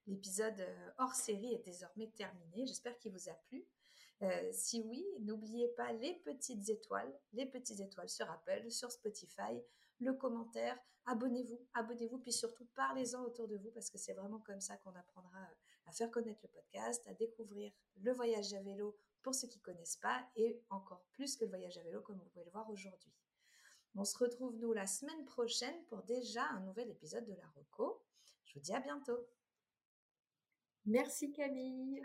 L'épisode hors série est désormais terminé. J'espère qu'il vous a plu. Euh, si oui, n'oubliez pas les petites étoiles, les petites étoiles sur Apple, sur Spotify, le commentaire, abonnez-vous, abonnez-vous, puis surtout parlez-en autour de vous parce que c'est vraiment comme ça qu'on apprendra à faire connaître le podcast, à découvrir le voyage à vélo pour ceux qui connaissent pas et encore plus que le voyage à vélo comme vous pouvez le voir aujourd'hui. On se retrouve nous la semaine prochaine pour déjà un nouvel épisode de la Reco. Je vous dis à bientôt. Merci Camille.